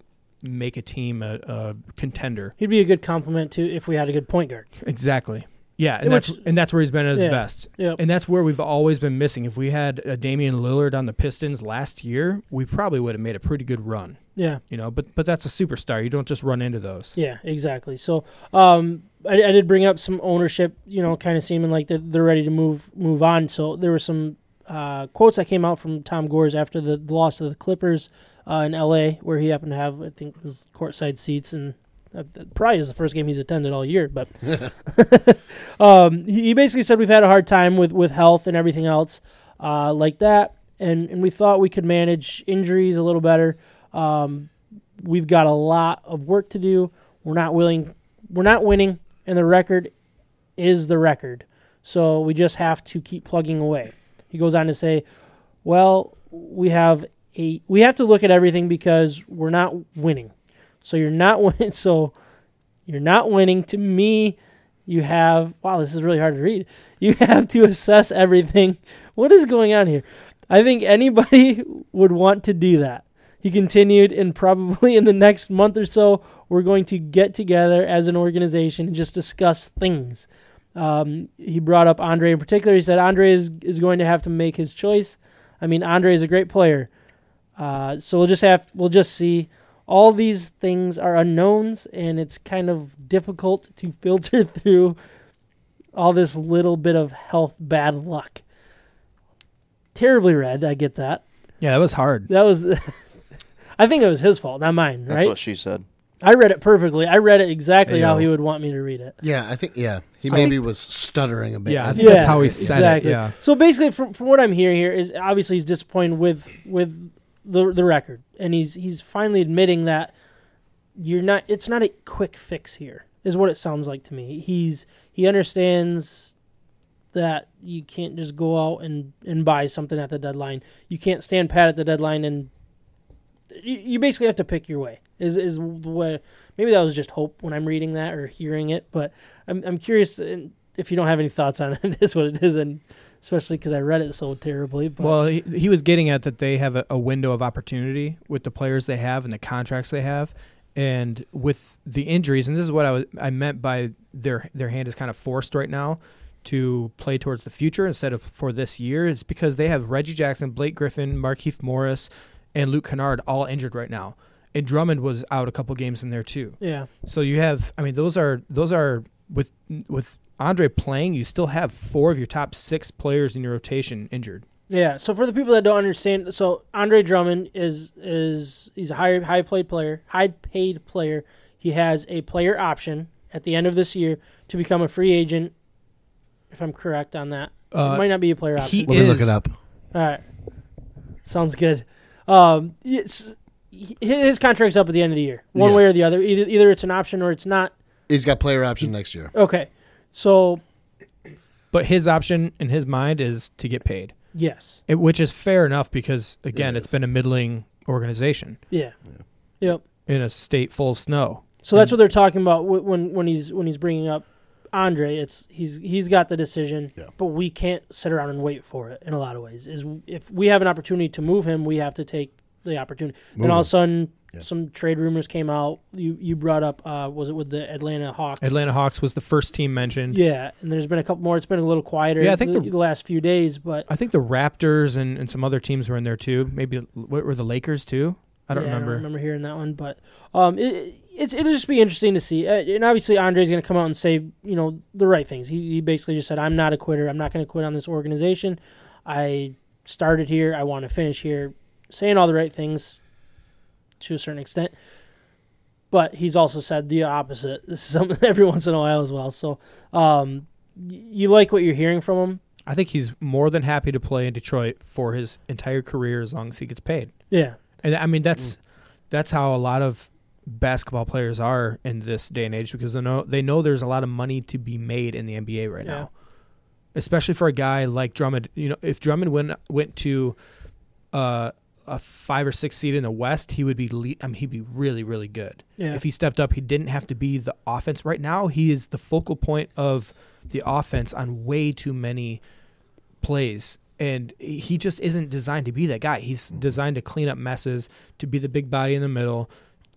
make a team a, a contender. He'd be a good compliment to if we had a good point guard. Exactly. Yeah, and Which- that's and that's where he's been at his Yeah. best. Yep. And that's where we've always been missing. If we had a Damian Lillard on the Pistons last year, we probably would have made a pretty good run. Yeah. You know, but but that's a superstar. You don't just run into those. Yeah, exactly. So, um, I, I did bring up some ownership, you know, kind of seeming like they're, they're ready to move move on. So there were some uh, quotes that came out from Tom Gores after the, the loss of the Clippers uh, in L.A., where he happened to have, I think, it was courtside seats, and that, that probably is the first game he's attended all year. But um, he, he basically said we've had a hard time with, with health and everything else uh, like that, and and we thought we could manage injuries a little better. Um, we've got a lot of work to do. We're not willing. We're not winning, and the record is the record. So we just have to keep plugging away. He goes on to say, "Well, we have a we have to look at everything because we're not winning. So you're not winning. So you're not winning. To me, you have wow. This is really hard to read. You have to assess everything. What is going on here? I think anybody would want to do that." He continued, and probably in the next month or so, we're going to get together as an organization and just discuss things. Um, he brought up Andre in particular. He said Andre is, is going to have to make his choice. I mean, Andre is a great player, uh, so we'll just have we'll just see. All these things are unknowns, and it's kind of difficult to filter through all this little bit of health bad luck. Terribly red, I get that. Yeah, that was hard. That was. I think it was his fault, not mine. Right? That's Right? what she said. I read it perfectly. I read it exactly how he would want me to read it. Yeah, I think yeah. He So- maybe was stuttering a bit. Yeah, That's- that's, how he said exactly. it. Yeah. So basically, from, from what I'm hearing here, is obviously he's disappointed with with the the record, and he's he's finally admitting that you're not. It's not a quick fix here, is what it sounds like to me. He's he understands that you can't just go out and and buy something at the deadline. You can't stand pat at the deadline, and you, you basically have to pick your way. Is is what maybe that was just hope when I'm reading that or hearing it, but I'm I'm curious uh, if you don't have any thoughts on it. It is what it is, and especially because I read it so terribly. But Well, he, he was getting at that they have a, a window of opportunity with the players they have and the contracts they have, and with the injuries. And this is what I was I meant by their their hand is kind of forced right now to play towards the future instead of for this year. It's because they have Reggie Jackson, Blake Griffin, Markieff Morris, and Luke Kennard all injured right now. And Drummond was out a couple games in there too. yeah, So you have, I mean, those are those are with with Andre playing, you still have four of your top six players in your rotation injured. yeah. So for the people that don't understand, so Andre Drummond is is he's a high high paid player, high paid player. He has a player option at the end of this year to become a free agent. If I'm correct on that, it Uh, might not be a player option. he Let me look it up. All right. Sounds good. Um, it's, his contract's up at the end of the year, one way or the other. Either either it's an option or it's not. He's got player option next year. Okay, so But his option in his mind is to get paid, yes, it, which is fair enough because again, It it's is. been a middling organization yeah, yep. in a state full of snow. So that's what they're talking about when when he's when he's bringing up Andre. It's he's he's got the decision, Yeah. but we can't sit around and wait for it. In a lot of ways, is if we have an opportunity to move him, we have to take the opportunity. Move and all him. of a sudden, Yeah. some trade rumors came out. You you brought up uh, was it with the Atlanta Hawks? Atlanta Hawks was the first team mentioned. Yeah, and there's been a couple more. It's been a little quieter. Yeah, I think the, the- the last few days, but I think the Raptors and, and some other teams were in there too. Maybe what were the Lakers too? I don't yeah, remember. I don't remember hearing that one, but um, it, it's it'll just be interesting to see. Uh, and obviously, Andre's going to come out and say you know the right things. He he basically just said, "I'm not a quitter. I'm not going to quit on this organization. I started here. I want to finish here." Saying all the right things to a certain extent, but he's also said the opposite. This is something every once in a while as well. So, um, y- you like what you're hearing from him? I think he's more than happy to play in Detroit for his entire career as long as he gets paid. Yeah, And I mean that's that's how a lot of basketball players are in this day and age because they know they know there's a lot of money to be made in the NBA right Yeah. now. Especially for a guy like Drummond, you know, if Drummond went went to uh, a five or six seed in the West, he would be le- I mean he'd be really really good. yeah, If he stepped up, he didn't have to be the offense. Right now, he is the focal point of the offense on way too many plays and he just isn't designed to be that guy. He's mm-hmm. designed to clean up messes, to be the big body in the middle,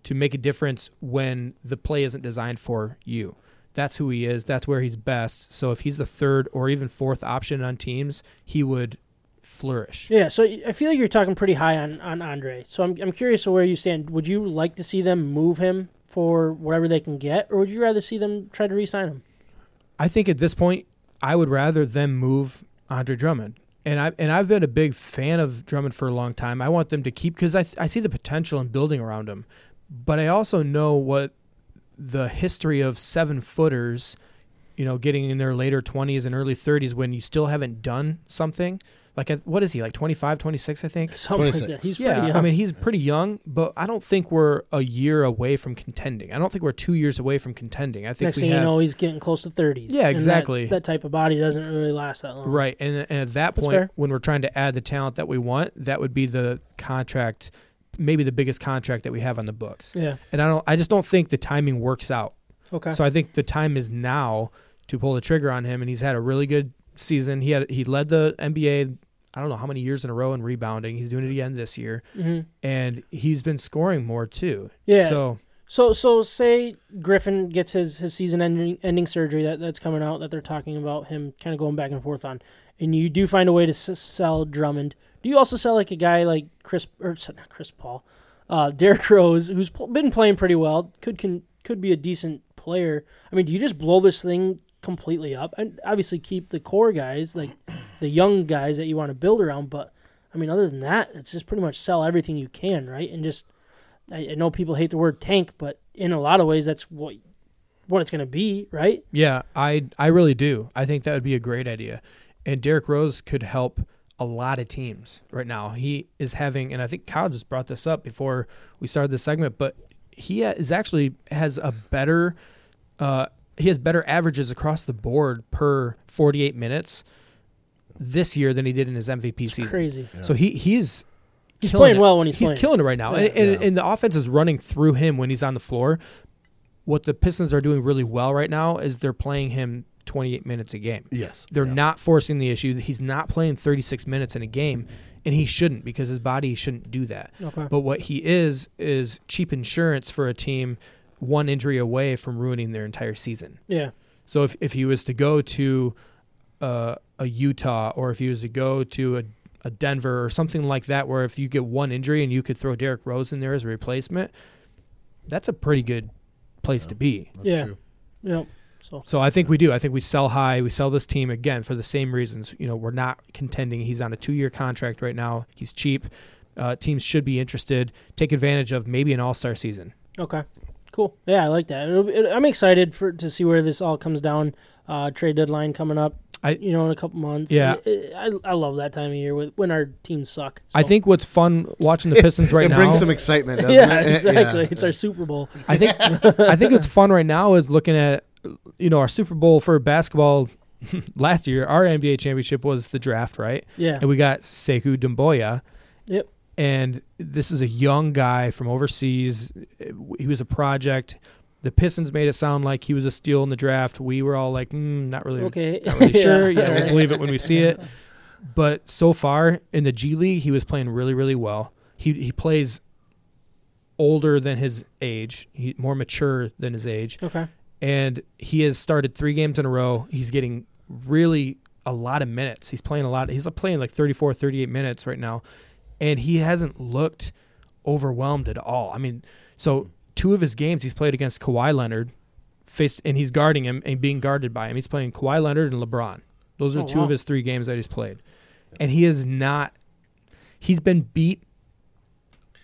to make a difference when the play isn't designed for you. That's who he is. That's where he's best. So if he's the third or even fourth option on teams, he would flourish. Yeah, so I feel like you're talking pretty high on, on Andre. So I'm I'm curious where you stand. Would you like to see them move him for whatever they can get, or would you rather see them try to re-sign him? I think at this point, I would rather them move Andre Drummond. And I and I've been a big fan of Drummond for a long time. I want them to keep because I I see the potential in building around him, but I also know what the history of seven footers, you know, getting in their later twenties and early thirties when you still haven't done something. Like what is he like 25, 26, I think. Something like 26. He's Yeah, pretty young. I mean he's pretty young, but I don't think we're a year away from contending. I don't think we're two years away from contending. I think next thing have you know, he's getting close to 30s. Yeah, And that- exactly. that, type of body doesn't really last that long. Right, and and at that That's point, fair. when we're trying to add the talent that we want, that would be the contract, maybe the biggest contract that we have on the books. Yeah. And I don't, I just don't think the timing works out. Okay. So I think the time is now to pull the trigger on him, and he's had a really good season. He had he led the NBA. I don't know how many years in a row in rebounding. He's doing it again this year, hmm and he's been scoring more too. Yeah. So So so say Griffin gets his his season ending ending surgery that that's coming out that they're talking about him kind of going back and forth on, and you do find a way to s- sell Drummond. Do you also sell like a guy like Chris or not Chris Paul, uh, Derrick Rose, who's been playing pretty well, could can could be a decent player. I mean, do you just blow this thing completely up and obviously keep the core guys like the young guys that you want to build around, but I mean, other than that, it's just pretty much sell everything you can, right? And just I, I know people hate the word tank, but in a lot of ways, that's what what it's going to be, right? Yeah, I I really do. I think that would be a great idea, and Derrick Rose could help a lot of teams right now. He is having, and I think Kyle just brought this up before we started this segment, but he is actually has a better, uh, he has better averages across the board per 48 minutes this year than he did in his MVP It's season. crazy. Yeah. So he he's He's playing it. well when he's, playing. he's playing. killing it right now, Yeah. and, and, Yeah. and the offense is running through him when he's on the floor. What the Pistons are doing really well right now is they're playing him 28 minutes a game. Yes. They're Yeah. not forcing the issue. He's not playing 36 minutes in a game, and he shouldn't because his body shouldn't do that. Okay. But what he is is cheap insurance for a team one injury away from ruining their entire season. Yeah. So if if he was to go to uh, a Utah or if he was to go to a, a Denver or something like that, where if you get one injury and you could throw Derrick Rose in there as a replacement, that's a pretty good place to be. That's Yeah. true. Yep. So So I think we do. I think we sell high. We sell this team again for the same reasons. You know, we're not contending. He's on a two-year contract right now. He's cheap. Uh, teams should be interested. Take advantage of maybe an All-Star season. okay. Cool. Yeah, I like that. It'll, it, I'm excited for to see where this all comes down. Uh, trade deadline coming up. I- you know in a couple months. Yeah. I, I, I love that time of year with, when our teams suck. I think what's fun watching the Pistons right it now. It brings some excitement, doesn't yeah, it? exactly. Yeah. It's our Super Bowl. I think I think what's fun right now is looking at you know our Super Bowl for basketball last year. Our NBA championship was the draft, right? Yeah. And we got Sekou Doumbouya. Yep. And this is a young guy from overseas. He was a project. The Pistons made it sound like he was a steal in the draft. We were all like, mm, not really, Okay. not really sure. Yeah, we'll believe it when we see it. But so far in the G League, he was playing really, really well. He he plays older than his age. He more mature than his age, Okay. and he has started three games in a row. He's getting really a lot of minutes. He's playing a lot. He's playing like 34, 38 minutes right now, and he hasn't looked overwhelmed at all. I mean, so hmm. two of his games he's played against Kawhi Leonard, faced and he's guarding him and being guarded by him. He's playing Kawhi Leonard and LeBron. Those are Oh, two wow. of his three games that he's played, and he is not. He's been beat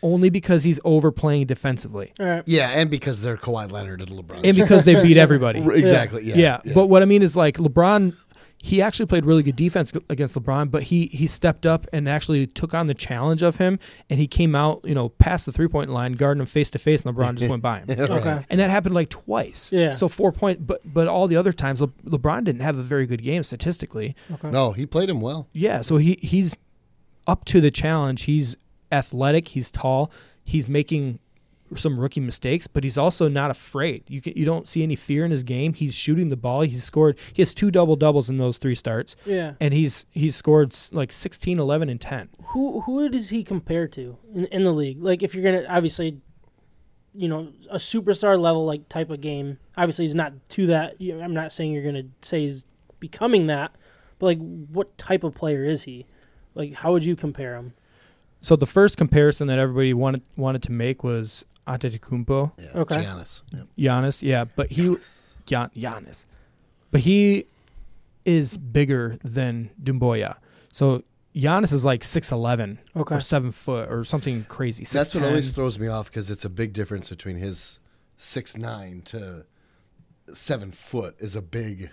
only because he's overplaying defensively All right. Yeah, and because they're Kawhi Leonard and LeBron. and because they beat everybody. exactly. Yeah. Yeah, but what I mean is like LeBron, he actually played really good defense against LeBron, but he he stepped up and actually took on the challenge of him, and he came out, you know, past the three point line, guarding him face to face, and LeBron just went by him. Okay. And that happened like twice. Yeah. So four point, but but all the other times Le, LeBron didn't have a very good game statistically. Okay. no, he played him well. Yeah. So he he's up to the challenge. He's athletic. He's tall. He's making some rookie mistakes, but he's also not afraid. You can, you don't see any fear in his game. He's shooting the ball. He's scored. He has two double doubles in those three starts, Yeah. and he's he's scored like 16, 11, and 10. Who who does he compare to in, in the league? Like if you're gonna obviously, you know, a superstar level like type of game. Obviously, he's not to that. You I'm not saying you're gonna say he's becoming that, but like what type of player is he? Like how would you compare him? So the first comparison that everybody wanted wanted to make was Antetokounmpo, Yeah, Okay. Giannis. Yeah. Giannis. Yeah, but he Gian, Giannis, but he is bigger than Doumbouya. So Giannis is like six eleven Okay. or seven foot or something crazy. That's what always throws me off because it's a big difference between his six nine to seven foot is a big,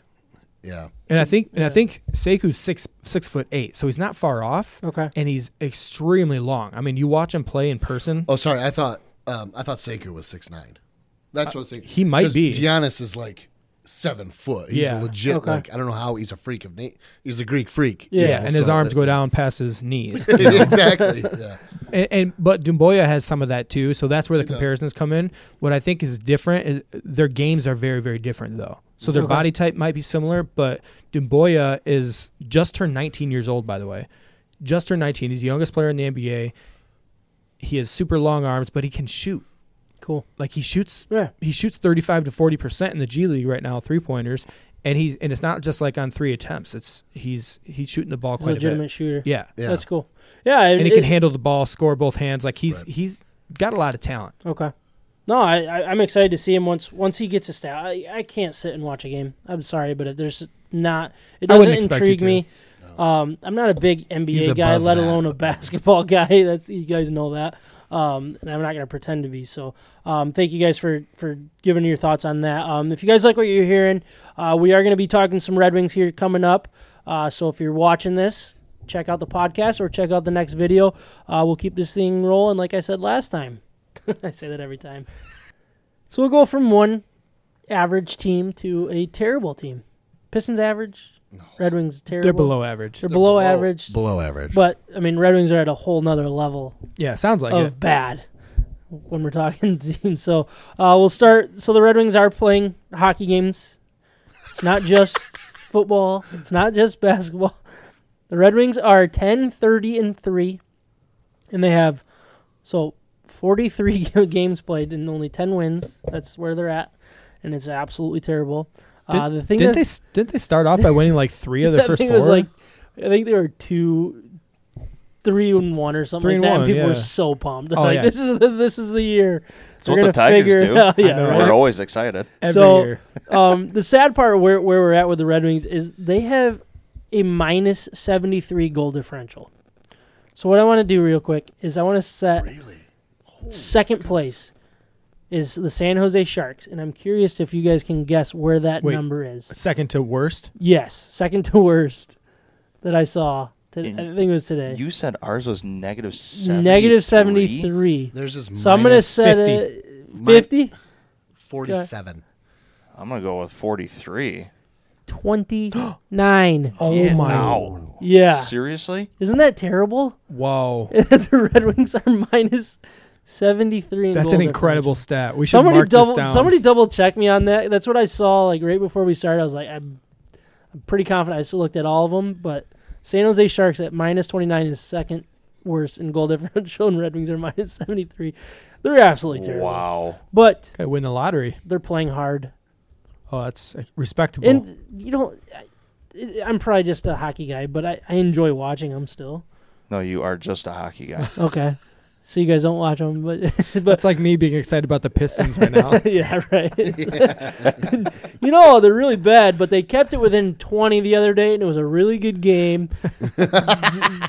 yeah. And I think and I think Sekou's six six foot eight, so he's not far off, Okay. and he's extremely long. I mean, you watch him play in person. Oh, sorry, I thought um, I thought Sekou was six nine. That's what I was thinking. he might be. Giannis is like seven foot. He's Yeah. a legit Okay. like I don't know how he's a freak of Nate. He's a Greek freak. Yeah. you know, and his arms that- go down past his knees. exactly. Yeah. and, and but Doumbouya has some of that too, so that's where the He does. comparisons come in. What I think is different is their games are very very different though. So their Okay. body type might be similar, but Doumbouya is just turned 19 years old by the way. Just turned 19. He's the youngest player in the NBA. He has super long arms, but he can shoot. Cool. Like he shoots Yeah. he shoots 35 to 40 percent in the G League right now, three pointers, and he and it's not just like on three attempts. It's he's he's shooting the ball He's a quite a legitimate bit. shooter. Yeah, Yeah. That's cool. Yeah. and he can handle the ball, score both hands. Like he's Right. he's got a lot of talent. Okay. No, I, I I'm excited to see him once once he gets a stat. I, I can't sit and watch a game. I'm sorry, but if there's not, it doesn't wouldn't intrigue to. me. Um, I'm not a big He's NBA guy, let that, alone a basketball guy. That's you guys know that. Um, and I'm not going to pretend to be. So, um, thank you guys for for giving your thoughts on that. Um, if you guys like what you're hearing, uh, we are going to be talking some Red Wings here coming up. Uh, so if you're watching this, check out the podcast or check out the next video. Uh, we'll keep this thing rolling, like I said last time. I say that every time. So we'll go from one average team to a terrible team. Pistons average, no. Red Wings terrible. They're below average. They're below, average. Below average. But I mean, Red Wings are at a whole nother level Yeah, sounds like of it. bad when we're talking teams. So uh, we'll start. So the Red Wings are playing hockey games. It's not just football. It's not just basketball. The Red Wings are 10, 30, and 3. And they have, so 43 games played and only 10 wins. That's where they're at. And it's absolutely terrible. uh, the thing didn't they didn't they start off by winning like three of their I first think four? was like I think they were two, three and one or something Three like and that. one, and people were so pumped. Oh, like yeah. this is the, this is the year. It's what the Tigers do. Out, yeah, know, right? we're always excited. every so- year. um, the sad part where where we're at with the Red Wings is they have a minus seventy three goal differential. So what I want to do real quick is I want to set really? Second place is the San Jose Sharks, and I'm curious if you guys can guess where that Wait. number is. Second to worst. Yes, second to worst that I saw. Today. I think it was today. You said ours was negative 73? Negative 73. There's this. So I'm going to minus set 50. 50, 47. I'm going to go with 43. 29. Oh Yeah. my! Wow. Yeah. Seriously? Isn't that terrible? Wow, the Red Wings are minus 73 in that's goal an incredible stat. We should Somebody mark double this down. somebody double check me on that. That's what I saw like right before we started. I was like I'm, I'm pretty confident. I still looked at all of them, but San Jose Sharks at minus 29 is second worst in goal differential and Red Wings are minus 73. They're absolutely terrible. Wow. But Okay, win the lottery. they're playing hard. Oh, that's uh, respectable. And you know, I, I'm probably just a hockey guy, but I, I enjoy watching them still. No, you are just a hockey guy. Okay, so you guys don't watch them, but but that's like me being excited about the Pistons right now. yeah, right. you know they're really bad, but they kept it within 20 the other day, and it was a really good game.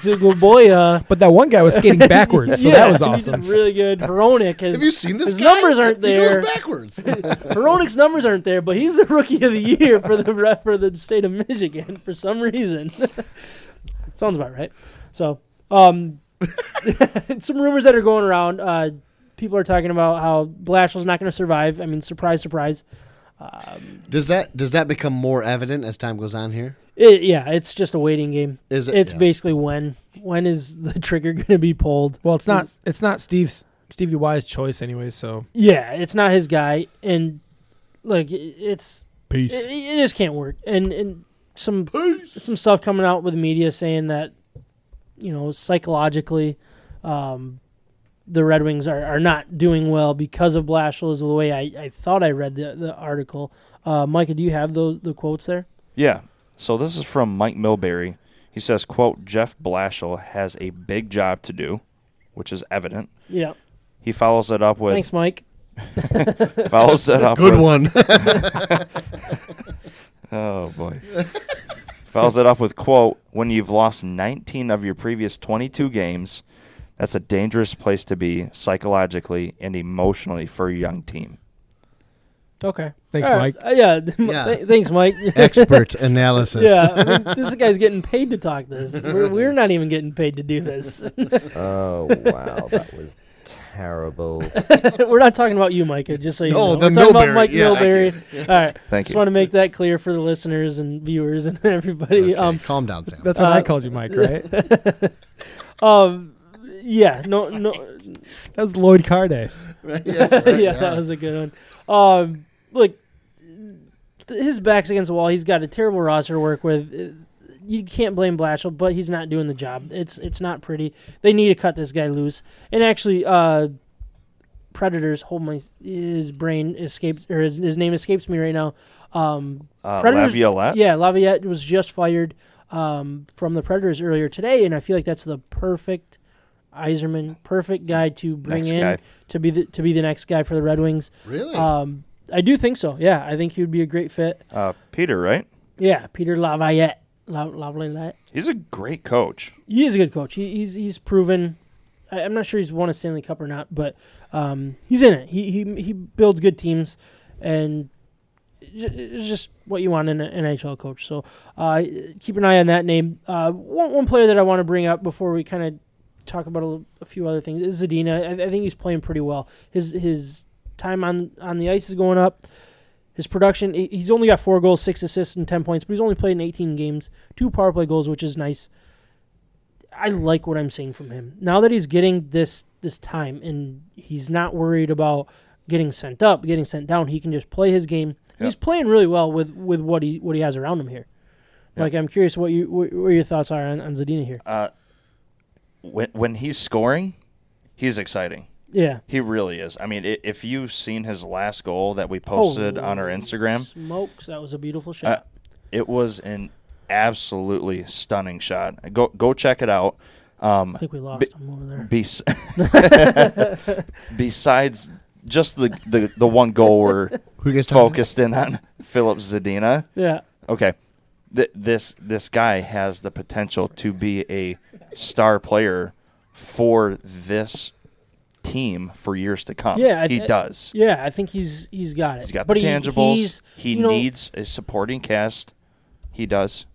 Zagoboya. But that one guy was skating backwards, so that was awesome. really good. Veronic has Have you seen this his guy? numbers aren't He there. goes backwards. Veronic's numbers aren't there, but he's the rookie of the year for the re- for the state of Michigan for some reason. Sounds about right. So, um, some rumors that are going around. Uh, people are talking about how Blashill's not going to survive. I mean, surprise, surprise. Um, does that does that become more evident as time goes on here? it, yeah, it's just a waiting game. Is it? It's yeah. basically when when is the trigger going to be pulled? Well, it's not. It's not Steve's Stevie Y's choice, anyway. So Yeah, it's not his guy, and like it- it's peace. it, it just can't work. And and some some stuff coming out with the media saying that you know psychologically, um, the Red Wings are, are not doing well because of Blashill. Is the way I, I thought I read the the article. Uh, Micah, do you have those the quotes there? Yeah. So this is from Mike Milbury. He says, "quote Jeff Blashill has a big job to do, which is evident." Yeah. He follows it up with Thanks, Mike. follows it up Good with, one. Oh boy. Follows it up with quote, when you've lost 19 of your previous 22 games, that's a dangerous place to be psychologically and emotionally for a young team. Okay. Thanks, All right. Mike. Uh, yeah. Yeah. Th- thanks, Mike. Expert analysis. yeah. I mean, this guy's getting paid to talk this. We're, we're not even getting paid to do this. Oh wow, that was terrible. We're not talking about you, Micah. Just so you No, know, the we're talking about Mike Yeah, I Milbury. All right, Thank you. just you. want to make that clear for the listeners and viewers and everybody. Okay, Um, calm down, Sam. That's what Uh, I called you, Mike. Right? um, yeah, no, no, that was Lloyd Carday. That's right, yeah, that was a good one. Um, look, th- his back's against the wall. He's got a terrible roster to work with. You can't blame Blashill, but he's not doing the job. It's it's not pretty. They need to cut this guy loose. And actually, uh, Predators. Hold my his brain escapes or his, his name escapes me right now. Um, Uh, Predators- Laviolette? yeah, Laviolette was just fired um, from the Predators earlier today, and I feel like that's the perfect Yzerman, perfect guy to bring Next in guy. to be the to be the next guy for the Red Wings. Really? Um, I do think so. Yeah, I think he would be a great fit. Uh, Peter, right? Yeah, Peter Laviolette. La- Laviolette. He's a great coach. He is a good coach. He, he's he's proven. I, I'm not sure he's won a Stanley Cup or not, but um, he's in it. He he he builds good teams, and it's just what you want in an NHL coach. So uh, keep an eye on that name. Uh, one one player that I want to bring up before we kind of talk about a, a few other things is Zadina. I, I think he's playing pretty well. His his time on on the ice is going up. His production, he's only got four goals, six assists, and 10 points, but he's only played in 18 games, two power play goals, which is nice. I like what I'm seeing from him. Now that he's getting this this time and he's not worried about getting sent up, getting sent down, he can just play his game. Yep. He's playing really well with, with what he what he has around him here. Yep. Like I'm curious what you what, what your thoughts are on, on Zadina here. Uh, when when he's scoring, he's exciting. Yeah. He really is. I mean, i- if you've seen his last goal that we posted on our Holy Instagram, Smokes, that was a beautiful uh, shot. it was an absolutely stunning shot. Go go check it out. Um, I think we lost be- him over there. Bes- besides just the, the, the one goal we're Who you guys talking focused in on, Filip Zadina. Yeah. Okay, Th- this this guy has the potential to be a star player for this team for years to come. Yeah, he I- does. Yeah, I think he's he's got it. He's got but the he, tangibles. He know, needs a supporting cast. He does.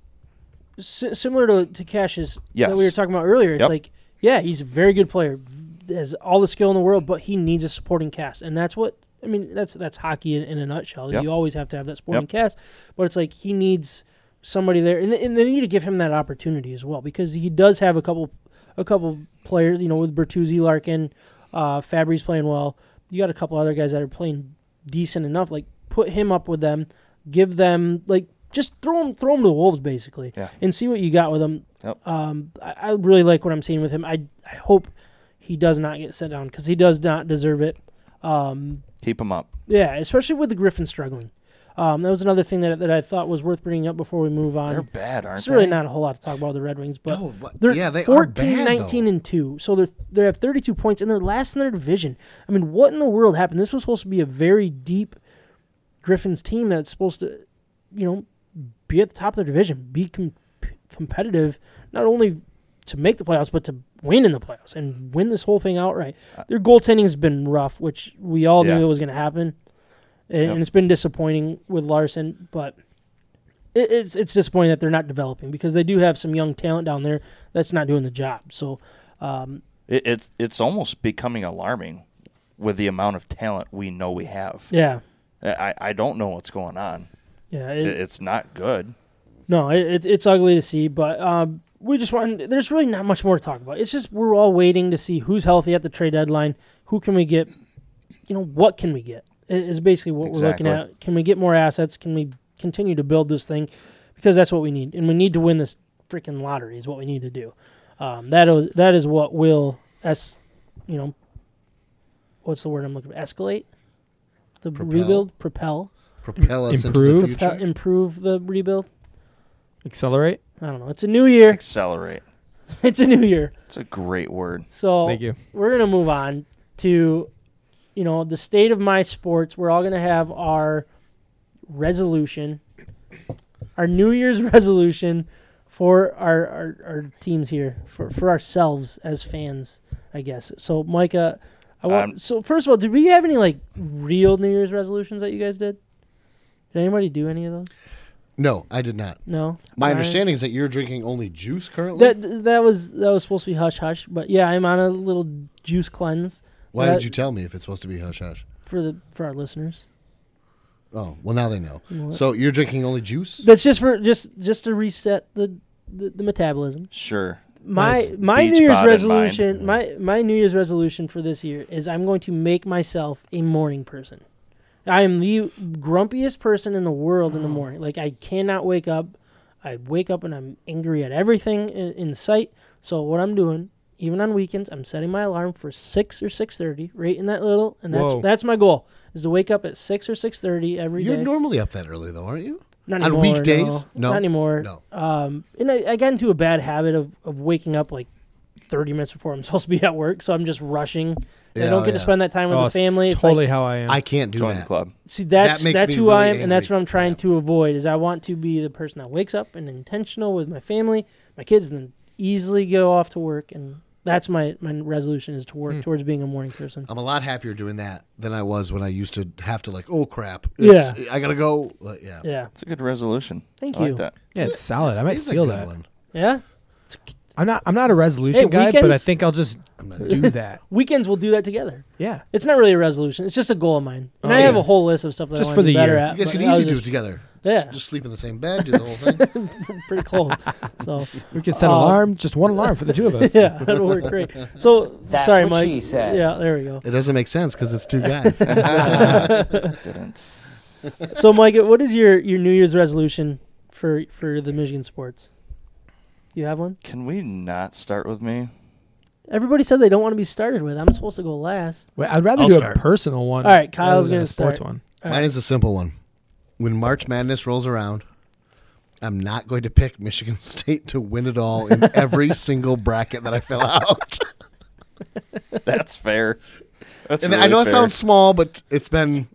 si- similar to to Cash's that we were talking about earlier. It's Yep. like, yeah, he's a very good player, has all the skill in the world, but he needs a supporting cast, and that's what I mean. That's that's hockey in, in a nutshell. Yep. You always have to have that supporting Yep. cast, but it's like he needs somebody there, and, th- and they need to give him that opportunity as well because he does have a couple a couple players, you know, with Bertuzzi, Larkin, uh, Fabbri's playing well. You got a couple other guys that are playing decent enough. Like put him up with them, give them like just throw him throw him to the wolves basically, Yeah. and see what you got with him. Yep. Um, I, I really like what I'm seeing with him. I I hope he does not get sent down because he does not deserve it. Um, Keep him up. yeah, especially with the Griffins struggling. Um, that was another thing that that I thought was worth bringing up before we move on. They're bad, aren't It's they? really not a whole lot to talk about the Red Wings, but No, they're yeah, they are 14, bad, 19, though. and 2. So they're they have 32 points and they're last in their division. I mean, what in the world happened? This was supposed to be a very deep Griffins team that's supposed to, you know, be at the top of their division, be com- competitive, not only to make the playoffs, but to win in the playoffs and win this whole thing outright. Their goaltending has been rough, which we all Yeah. knew it was going to happen. And, Yep. and it's been disappointing with Larson, but it, it's it's disappointing that they're not developing because they do have some young talent down there that's not doing the job. So, um, It, it's it's almost becoming alarming with the amount of talent we know we have. yeah, I, I don't know what's going on. yeah, It, it, it's not good. no, it, it's it's ugly to see. But um, we just want. There's really not much more to talk about. It's just we're all waiting to see who's healthy at the trade deadline. Who can we get? You know, what can we get? I- Is basically what we're looking at. Can we get more assets? Can we continue to build this thing? Because that's what we need, and we need to win this freaking lottery. Is what we need to do. Um, that is that is what will es, you know, what's the word I'm looking for? Escalate the Propel. rebuild, propel, Propel us Improve? into the propel, improve the rebuild. Accelerate. I don't know. It's a new year. Accelerate. It's a new year. It's a great word. So Thank you. we're gonna move on to, you know, the state of my sports. We're all gonna have our resolution, our New Year's resolution for our, our, our teams here, for for ourselves as fans, I guess. So Micah, I want. Um, so first of all, did we have any like real New Year's resolutions that you guys did? Did anybody do any of those? No, I did not. No. My All right. understanding is that you're drinking only juice currently. That that was that was supposed to be hush hush, but yeah, I'm on a little juice cleanse Why that- would you tell me if it's supposed to be hush hush? for the for our listeners. Oh, well now they know. What? So you're drinking only juice? That's just for just just to reset the the, the metabolism. Sure. My Nice. my Beach New Year's resolution my my New Year's resolution for this year is I'm going to make myself a morning person. I am the grumpiest person in the world in the morning. Like I cannot wake up. I wake up and I'm angry at everything in, in sight. So what I'm doing, even on weekends, I'm setting my alarm for six or six thirty, right in that little, and that's Whoa. that's my goal is to wake up at six or six thirty every day. You're normally up that early though, aren't you? Not On weekdays? No, No. not anymore. No. Um, and I, I got into a bad habit of, of waking up like 30 minutes before I'm supposed to be at work, so I'm just rushing. And I don't get to spend that time with Oh, the it's family. It's totally like, how I am. I can't do Join that. the club. see, that's That makes that's me who I really am, and that's angry. what I'm trying Yeah. to avoid. Is I want to be the person that wakes up and intentional with my family, my kids, and then easily go off to work. And that's my my resolution is to work Hmm. towards being a morning person. I'm a lot happier doing that than I was when I used to have to like, oh crap, it's, I gotta go. Like, yeah, Yeah, It's a good resolution. Thank I you. like that. yeah, it's solid. I might He's steal that. one. yeah. I'm not. I'm not a resolution Hey, guy, but I think I'll just I'm not do that. Weekends we'll do that together. Yeah. It's not really a resolution. It's just a goal of mine, and Oh, I have a whole list of stuff that Just I for want to the be better year. at. You guys but could I easily do it together. Yeah. Just, just sleep in the same bed, do the whole thing. pretty close. So We can set an Um, alarm, just one alarm for the two of us. yeah, that'll work great. So That's sorry, what Mike. she said. Yeah, there we go. It doesn't make sense because it's two guys. Didn't. So, Mike, what is your your New Year's resolution for for the Michigan sports? You have one? Can we not start with me? Everybody said they don't want to be started with. I'm supposed to go last. Wait, I'd rather I'll do start. a personal one. All right, Kyle's gonna a sports start. one. All Mine right. is a simple one. When March Madness rolls around, I'm not going to pick Michigan State to win it all in every single bracket that I fill out. That's fair. That's and really I know it fair. sounds small, but it's been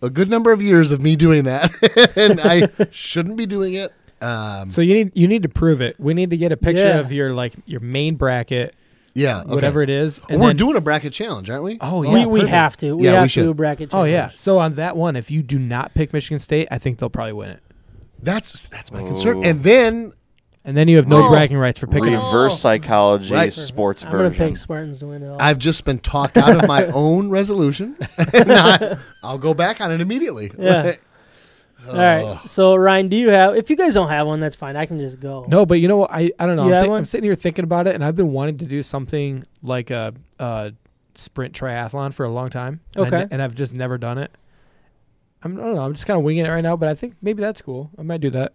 a good number of years of me doing that, and I shouldn't be doing it. Um, So you need you need to prove it. We need to get a picture Yeah. of your like your main bracket, yeah, okay. whatever it is. Well, we're then- doing a bracket challenge, aren't we? Oh, we yeah, we perfect. have to. We Yeah, we have to should. do a bracket. Challenge. Oh yeah. So on that one, if you do not pick Michigan State, I think they'll probably win it. That's that's my concern. Oh. And then And then you have no Oh, bragging rights for picking. really? Reverse psychology Right. sports I'm gonna version. pick Spartans to win it all. I've just been talked out of my own resolution, and I, I'll go back on it immediately. Yeah. all right. So Ryan, do you have? If you guys don't have one, that's fine. I can just go. No, but you know what? I, I don't know. You I'm, have thi- one? I'm sitting here thinking about it, and I've been wanting to do something like a, a sprint triathlon for a long time. And I Okay. ne- and I've just never done it. I'm, I don't know. I'm just kind of winging it right now, but I think maybe that's cool. I might do that.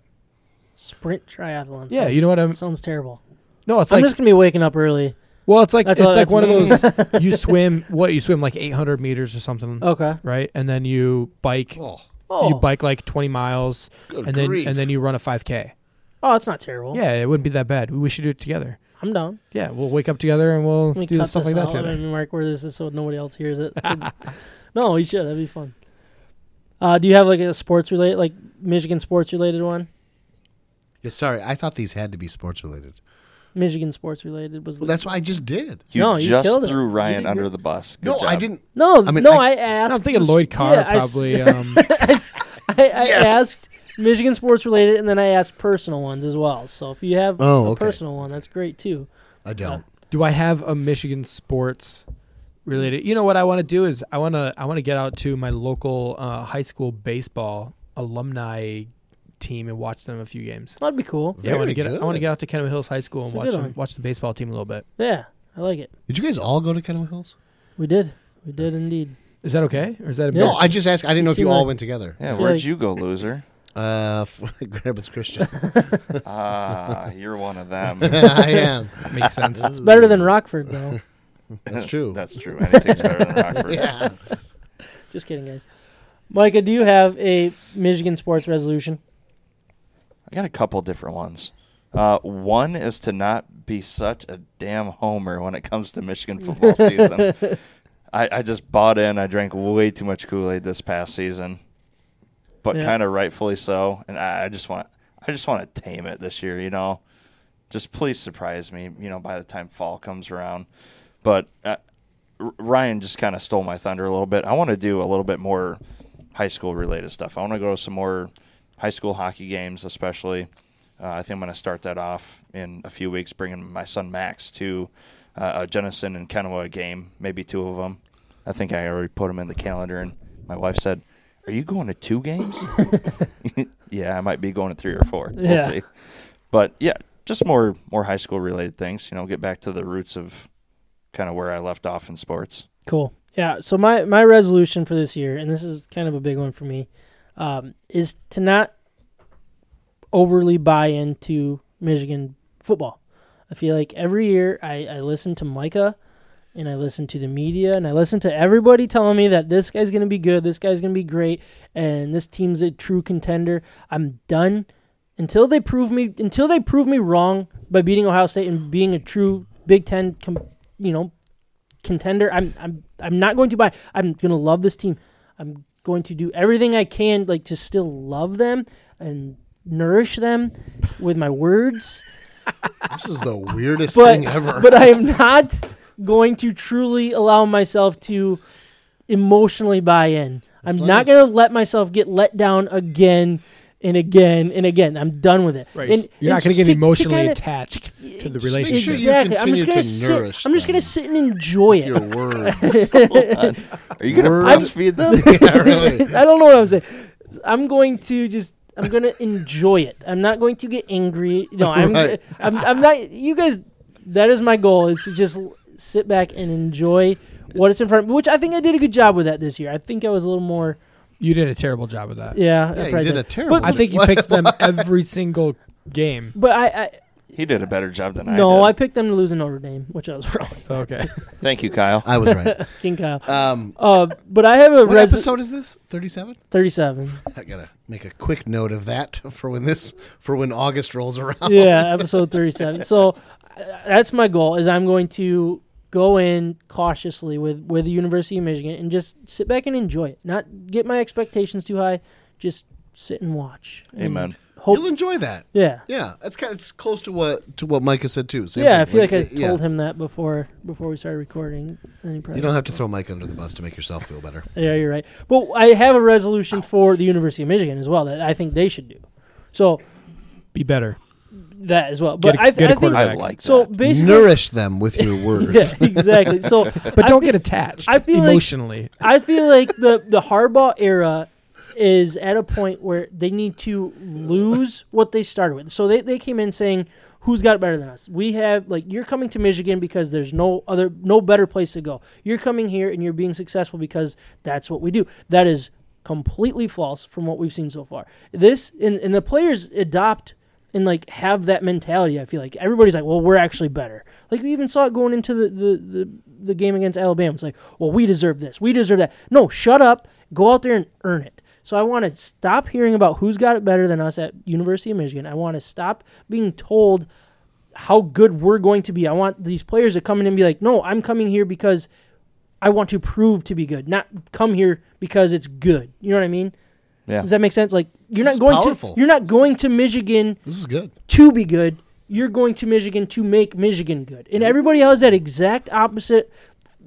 Sprint triathlon. Yeah, sounds- you know what I'm- Sounds terrible. No, it's like I'm like just gonna be waking up early. well, it's like That's it's all- like that's one of me. those. you swim what? You swim like 800 meters or something, Okay. right? And then you bike. Oh, Oh. You bike like 20 miles, good and then and then you run a 5k. Oh, it's not terrible. Yeah, it wouldn't be that bad. We should do it together. I'm down. Yeah, we'll wake up together and we'll Let me do cut stuff this like that out together. and mark where this is so nobody else hears it. no, we should. That'd be fun. Uh, do you have like a sports related, like Michigan sports related one? Yeah, sorry, I thought these had to be sports related. Michigan sports related was. Well, the, that's what I just did. You No, you just killed threw You Ryan under the bus. Good no, I didn't. no, I mean, no. I- I, asked. I'm thinking this- Lloyd Carr yeah, I s- probably. um, I, s- I- I Yes. asked Michigan sports related, and then I asked personal ones as well. So if you have Oh, a okay. personal one, that's great too. I don't. Do I have a Michigan sports related? You know what I want to do is I want to I want to get out to my local uh, high school baseball alumni team and watch them a few games. That'd be cool. Yeah, I want to Very get I want to good. get out to Kenowa Hills High School and It's a watch good them, one. watch the baseball team a little bit. Yeah, I like it. Did you guys all go to Kenowa Hills? We did. We did indeed. Is that okay, or is that a Yeah. No, I just asked. I didn't know if you Seemed all like- went together. Yeah, feel where'd like- you go, loser? Uh, Grand Rapids Christian. Ah, you're one of them. I am. makes sense? It's better than Rockford, though. That's true. That's true. Anything's better than Rockford. yeah. Just kidding, guys. Micah, do you have a Michigan sports resolution? I got a couple different ones. Uh, one is to not be such a damn homer when it comes to Michigan football season. I, I just bought in. I drank way too much Kool Aid this past season, but Yeah. kind of rightfully so. And I, I just want, I just want to tame it this year. You know, just please surprise me. You know, by the time fall comes around. But uh, R- Ryan just kind of stole my thunder a little bit. I want to do a little bit more high school related stuff. I want to go to some more high school hockey games, especially. Uh, I think I'm going to start that off in a few weeks, bringing my son Max to uh, a Jenison and Kenowa game, maybe two of them. I think I already put them in the calendar, and my wife said, "Are you going to two games?" yeah, I might be going to three or four. We'll Yeah. see. But yeah, just more more high school related things. You know, get back to the roots of kind of where I left off in sports. Cool. Yeah. So my my resolution for this year, and this is kind of a big one for me, um, is to not overly buy into Michigan football. I feel like every year I, I listen to Micah and I listen to the media and I listen to everybody telling me that this guy's going to be good, this guy's going to be great, and this team's a true contender. I'm done until they prove me until they prove me wrong by beating Ohio State and being a true Big Ten, com, you know, contender. I'm I'm I'm not going to buy. I'm going to love this team. I'm going to do everything I can like to still love them and nourish them with my words. This is the weirdest But thing ever. but I am not going to truly allow myself to emotionally buy in. I'm not as- going to let myself get let down again and again and again. I'm done with it. Right. And- You're not going to get to- to emotionally kinda- attached to the relationship. sure you Exactly. I'm just gonna to sit. nourish I'm just gonna sit and enjoy With it. your words. Are you going to Words. breastfeed them? yeah, really. I don't know what I'm saying. I'm going to just. I'm gonna enjoy it. I'm not going to get angry. No, I'm. Right. I'm. I'm not. You guys. That is my goal. Is to just sit back and enjoy what is in front of me. Which I think I did a good job with that this year. I think I was a little more. You did a terrible job with that. Yeah. Yeah, you probably did a terrible. I think you picked them every single game. But I. I he did a better job than I no, I did. picked them to lose in Notre Dame, which I was wrong. Okay. Thank you, Kyle. I was right. King Kyle. Um, Uh, but I have a what res- episode is this? Thirty-seven. 37. I gotta make a quick note of that for when this for when August rolls around. yeah, episode 37. So uh, that's my goal is I'm going to go in cautiously with with the University of Michigan and just sit back and enjoy it. Not get my expectations too high, just sit and watch. And Amen. Hope You'll enjoy that. Yeah. Yeah, that's kind. Of, it's close to what to what Micah said too. Same yeah, I feel like, I yeah. told him that before before we started recording. You don't have to throw Mike under the bus to make yourself feel better. Yeah, you're right. But I have a resolution for the University of Michigan as well that I think they should do. So Be better. That as well. But Get a- I, get a I think quarterback. I like so. that. Basically, Nourish them with your words. yeah, exactly. So, But I don't fe- get attached I feel like- emotionally. I feel like the the Harbaugh era is at a point where they need to lose what they started with. So they, they came in saying, "Who's got it better than us? We have like you're coming to Michigan because there's no other no better place to go. You're coming here and you're being successful because that's what we do." That is completely false from what we've seen so far. This and, and the players adopt and like have that mentality. I feel like everybody's like, "Well, we're actually better." Like we even saw it going into the the the, the game against Alabama. It's like, "Well, we deserve this. We deserve that." No, shut up. Go out there and earn it. So I want to stop hearing about who's got it better than us at University of Michigan. I want to stop being told how good we're going to be. I want these players to come in and be like, "No, I'm coming here because I want to prove to be good, not come here because it's good." You know what I mean? Yeah. Does that make sense? Like you're This not going powerful. to you're not going to Michigan This is good. to be good. You're going to Michigan to make Michigan good. And everybody has that exact opposite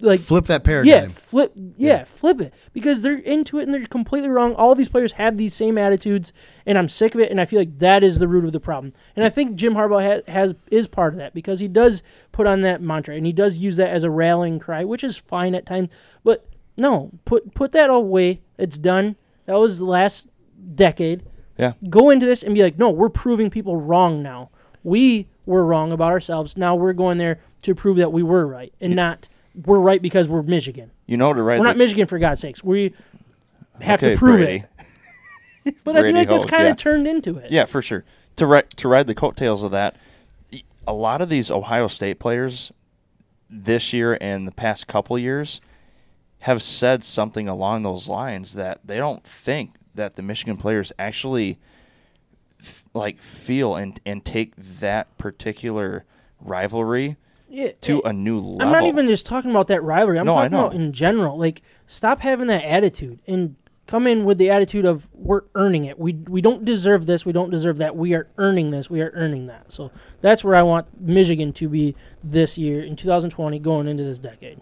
like Flip that paradigm. yeah, flip yeah, Yeah. flip it because they're into it and they're completely wrong. All these players have these same attitudes and I'm sick of it and I feel like that is the root of the problem. And I think Jim Harbaugh has, has is part of that because he does put on that mantra and he does use that as a rallying cry, which is fine at times, but no, put put that away. It's done. That was the last decade. Yeah. Go into this and be like, no, we're proving people wrong now. We were wrong about ourselves. Now we're going there to prove that we were right, and not we're right because we're Michigan. You know to write We're not Michigan for God's sakes. We have okay, to prove Brady. it. But I feel like that's kind of yeah. turned into it. Yeah, for sure. To ride to ride the coattails of that, a lot of these Ohio State players this year and the past couple years have said something along those lines that they don't think that the Michigan players actually f- like feel and and take that particular rivalry Yeah, to eh, a new level. I'm not even just talking about that rivalry. I'm No, talking about in general. Like, stop having that attitude and come in with the attitude of we're earning it. We we don't deserve this. We don't deserve that. We are earning this. We are earning that. So that's where I want Michigan to be this year in 2020, going into this decade.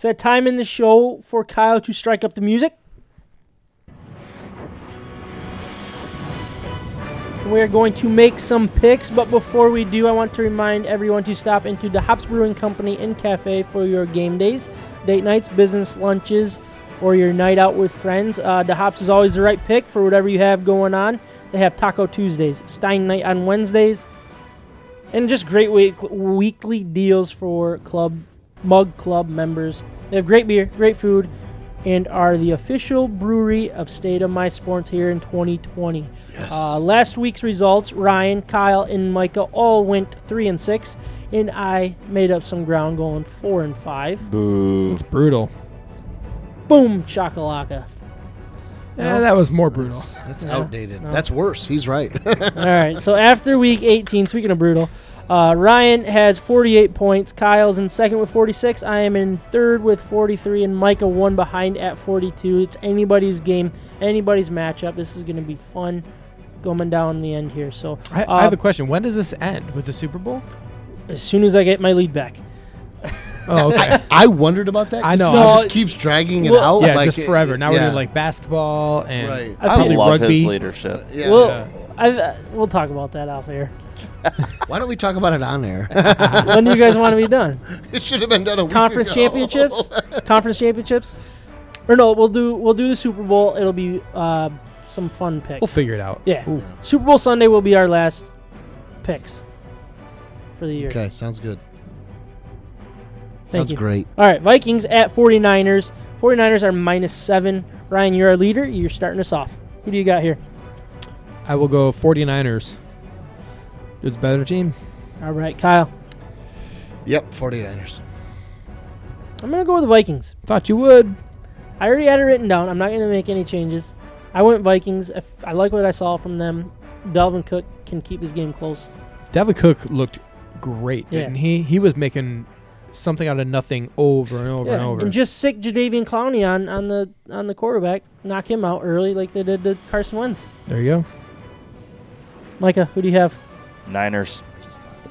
It's that time in the show for Kyle to strike up the music. We're going to make some picks, but before we do, I want to remind everyone to stop into the Hops Brewing Company and Cafe for your game days, date nights, business lunches, or your night out with friends. Uh, the Hops is always the right pick for whatever you have going on. They have Taco Tuesdays, Stein Night on Wednesdays, and just great week- weekly deals for club mug club members. They have great beer, great food, and are the official brewery of State of My Sports here in 2020. Uh, last week's results: Ryan, Kyle, and Micah all went three and six, and I made up some ground going four and five. Boo! It's brutal. Boom, shakalaka. Yeah, that was more brutal. That's, that's Yeah. outdated. No. That's worse. He's right. All right, so after week 18, speaking of brutal, uh, Ryan has 48 points. Kyle's in second with 46. I am in third with 43, and Micah one behind at 42. It's anybody's game, anybody's matchup. This is going to be fun going down the end here. So I, uh, I have a question. When does this end with the Super Bowl? as soon as I get my lead back. Oh, okay. I wondered about that. I know. It just keeps dragging it well- out. yeah, like just it- forever. Now we're doing like basketball and Right. I I probably love rugby. his leadership. Yeah. Well, Yeah. I, uh, we'll talk about that off air. Why don't we talk about it on air? when do you guys want to be done? it should have been done a week Conference ago. championships? Conference championships? Or no, we'll do we'll do the Super Bowl. It'll be uh, some fun picks. we'll figure it out. Yeah. Super Bowl Sunday will be our last picks for the year. Okay, sounds good. Thank sounds you. great. All right, Vikings at 49ers. 49ers are minus seven. Ryan, you're our leader. You're starting us off. Who do you got here? I will go 49ers. You're the better team. All right, Kyle. Yep, 49ers. I'm going to go with the Vikings. Thought you would. I already had it written down. I'm not going to make any changes. I went Vikings. If I like what I saw from them. Dalvin Cook can keep this game close. Dalvin Cook looked great, Yeah. didn't he? He was making something out of nothing over and over and over. and just sick Jadeveon Clowney on, on the on the quarterback. Knock him out early like they did to Carson Wentz. there you go. Micah, who do you have? Niners,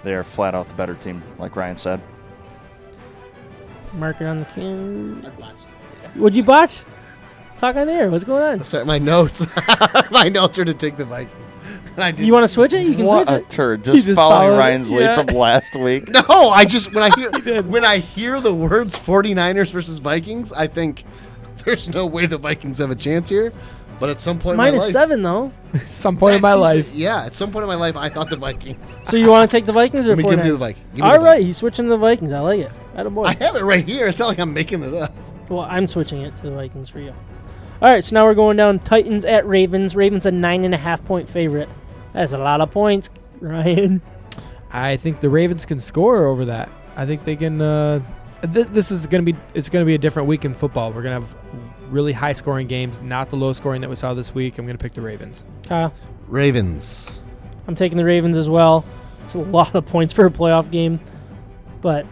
they are flat out the better team, like Ryan said. Mark it on the can. Would you botch? Talk on air. What's going on? Sorry, my notes. my notes are to take the Vikings. I did You want to switch it? You can what switch a it. turd! Just, just following followed it, Ryan's lead yeah. from last week. No, I just when I hear when I hear the words 49ers versus Vikings, I think there's no way the Vikings have a chance here. But at some point in my life, seven though. Some point in my seems- life. yeah, at some point in my life, I thought the Vikings. So you want to take the Vikings or Let me give 49ers? you the Vikings. Give me All the right, Vikings. he's switching to the Vikings. I like it. Attaboy. I have it right here. It's not like I'm making it up. well, I'm switching it to the Vikings for you. All right, so now we're going down Titans at Ravens. Ravens a nine and a half point favorite. That's a lot of points, Ryan. I think the Ravens can score over that. I think they can. Uh, th- this is going to be. It's going to be a different week in football. We're going to have really high scoring games, not the low scoring that we saw this week. I'm going to pick the Ravens. Kyle, Ravens. I'm taking the Ravens as well. It's a lot of points for a playoff game, but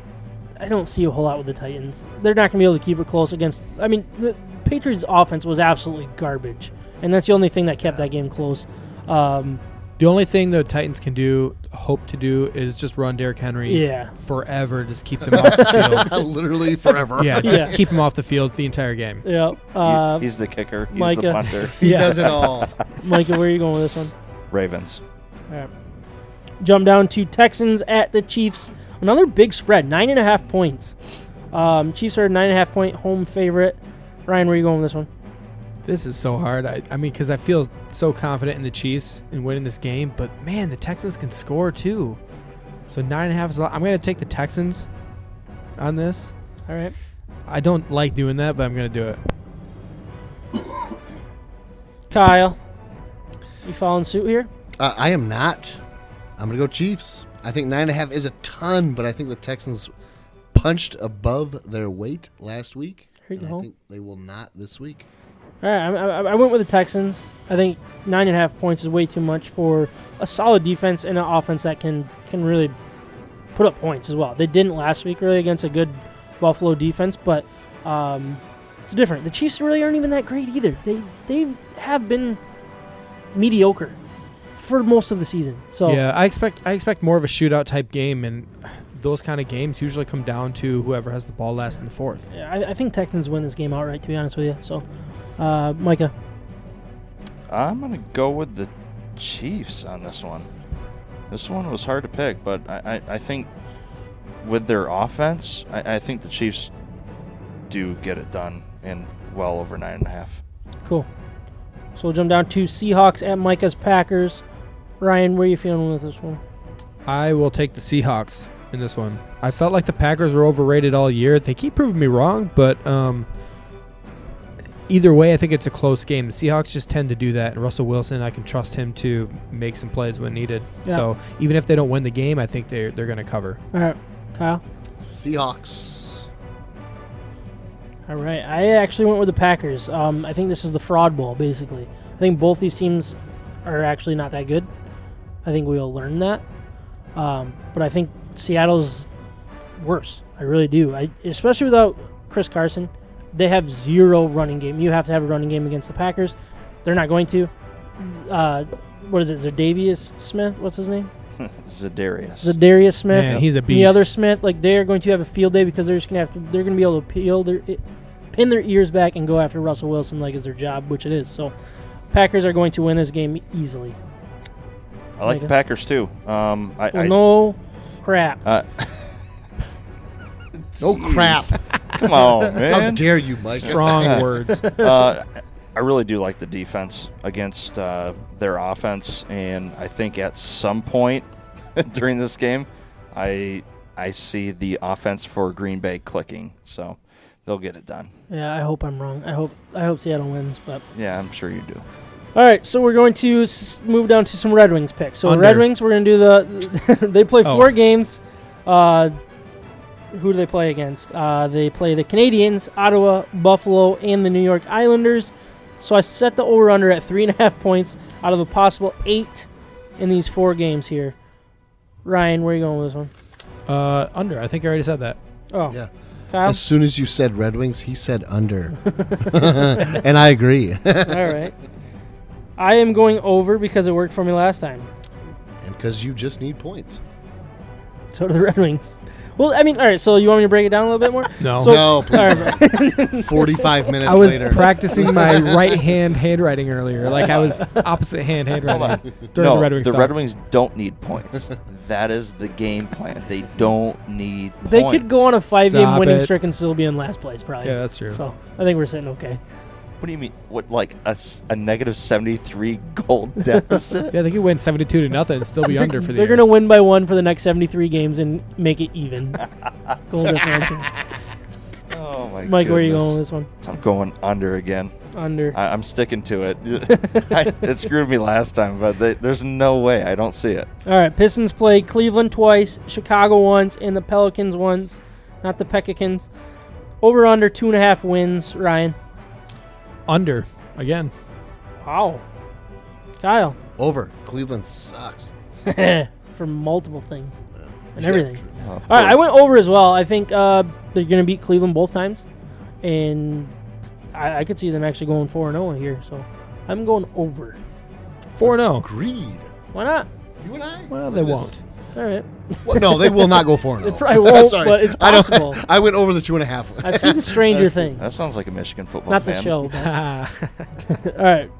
I don't see a whole lot with the Titans. They're not going to be able to keep it close against. I mean, the Patriots' offense was absolutely garbage, and that's the only thing that kept that game close. Um, The only thing the Titans can do, hope to do, is just run Derrick Henry yeah, forever. Just keep them off the field. Literally forever. Yeah, just Yeah. keep him off the field the entire game. yeah. He- Uh, he's the kicker. He's Micah. the punter. He yeah. does it all. Micah, where are you going with this one? Ravens. All right. Jump down to Texans at the Chiefs. Another big spread, nine and a half points. Um, Chiefs are a nine and a half point home favorite. Ryan, where are you going with this one? This is so hard. I, I mean, because I feel so confident in the Chiefs in winning this game, but man, the Texans can score too. So nine and a half is a lot. I'm going to take the Texans on this. All right. I don't like doing that, but I'm going to do it. Kyle, you following suit here? Uh, I am not. I'm gonna go Chiefs. I think nine and a half is a ton, but I think the Texans punched above their weight last week. And. I think they will not this week. All right, I, I, I went with the Texans. I think nine and a half points is way too much for a solid defense and an offense that can can really put up points as well. They didn't last week really against a good Buffalo defense, but um, it's different. The Chiefs really aren't even that great either. They they have been mediocre for most of the season. So Yeah, I expect I expect more of a shootout type game, and those kind of games usually come down to whoever has the ball last in the fourth. Yeah, I, I think Texans win this game outright. To be honest with you, so uh, Micah, I'm gonna go with the Chiefs on this one. This one was hard to pick, but I, I, I think with their offense, I, I think the Chiefs do get it done in well over nine and a half. cool. So we'll jump down to Seahawks at Micah's Packers. Ryan, where are you feeling with this one? I will take the Seahawks in this one. I felt like the Packers were overrated all year. They keep proving me wrong, but um, either way, I think it's a close game. The Seahawks just tend to do that, and Russell Wilson, I can trust him to make some plays when needed. Yeah. So even if they don't win the game, I think they're they're going to cover. All right, Kyle. Seahawks. All right, I actually went with the Packers. Um, I think this is the fraud bowl, basically. I think both these teams are actually not that good. I think we'll learn that. Um, but I think Seattle's worse. I really do. I especially without Chris Carson, they have zero running game. You have to have a running game against the Packers. They're not going to. Uh, what is it? Zadavius Smith? What's his name? Zadarius. Zadarius Smith. Man, he's a beast. The other. Smith, like they're going to have a field day because they're just gonna have to. They're gonna be able to peel their, pin their ears back and go after Russell Wilson like is their job, which it is. So, Packers are going to win this game easily. I like the Micah. Packers too. Um, I, Well, I no crap. uh, No crap. come on, man. How dare you, Mike? Strong words. uh, I really do like the defense against uh, their offense, and I think at some point during this game, I I see the offense for Green Bay clicking, so they'll get it done. yeah, I hope I'm wrong. I hope I hope Seattle wins. But Yeah, I'm sure you do. all right, so we're going to s- move down to some Red Wings picks. So Under. Red Wings, we're gonna do the. they play Oh. four games. Uh, who do they play against? Uh, they play the Canadiens, Ottawa, Buffalo, and the New York Islanders. So I set the over under at three and a half points out of a possible eight in these four games here. Ryan, where are you going with this one? Uh, under. I think I already said that. Oh, Yeah. Kyle. As soon as you said Red Wings, he said under. and I agree. All right. I am going over because it worked for me last time. and because you just need points. So do the Red Wings. Well, I mean, all right. So you want me to break it down a little bit more? No. So- no, please. All right. 45 minutes I was later. practicing my right hand handwriting earlier. Like I was opposite hand handwriting during no, the Red Wings. the talk. Red Wings don't need points. that is the game plan. They don't need. They points. could go on a five-game winning it. streak and still be in last place, probably. Yeah, that's true. So I think we're sitting okay. What do you mean? What like a, a negative seventy three goal deficit? Yeah, they could win seventy-two to nothing and still be under for the They're year. gonna win by one for the next 73 games and make it even. Goal differential. oh my god. Mike, where are you going with this one? I'm going under again. Under. I, I'm sticking to it. I, it screwed me last time, but they, there's no way I don't see it. All right. Pistons play Cleveland twice, Chicago once, and the Pelicans once. Not the Peckikins. Over under two and a half wins. Ryan. Under again. Wow. Kyle. Over. Cleveland sucks. For multiple things and Yeah, everything. true. Oh, All right, I went over as well. I think uh, they're going to beat Cleveland both times, and I, I could see them actually going four and zero here. So I'm going over. Four oh. zero. Agreed. Why not? You and I? Well, Look they at this. won't. All right. Well, no, they will not go 4 They probably won't, but it's I, don't- possible. I went over the two and a half. I've seen Stranger Things, That sounds like a Michigan football not the show. But. All right,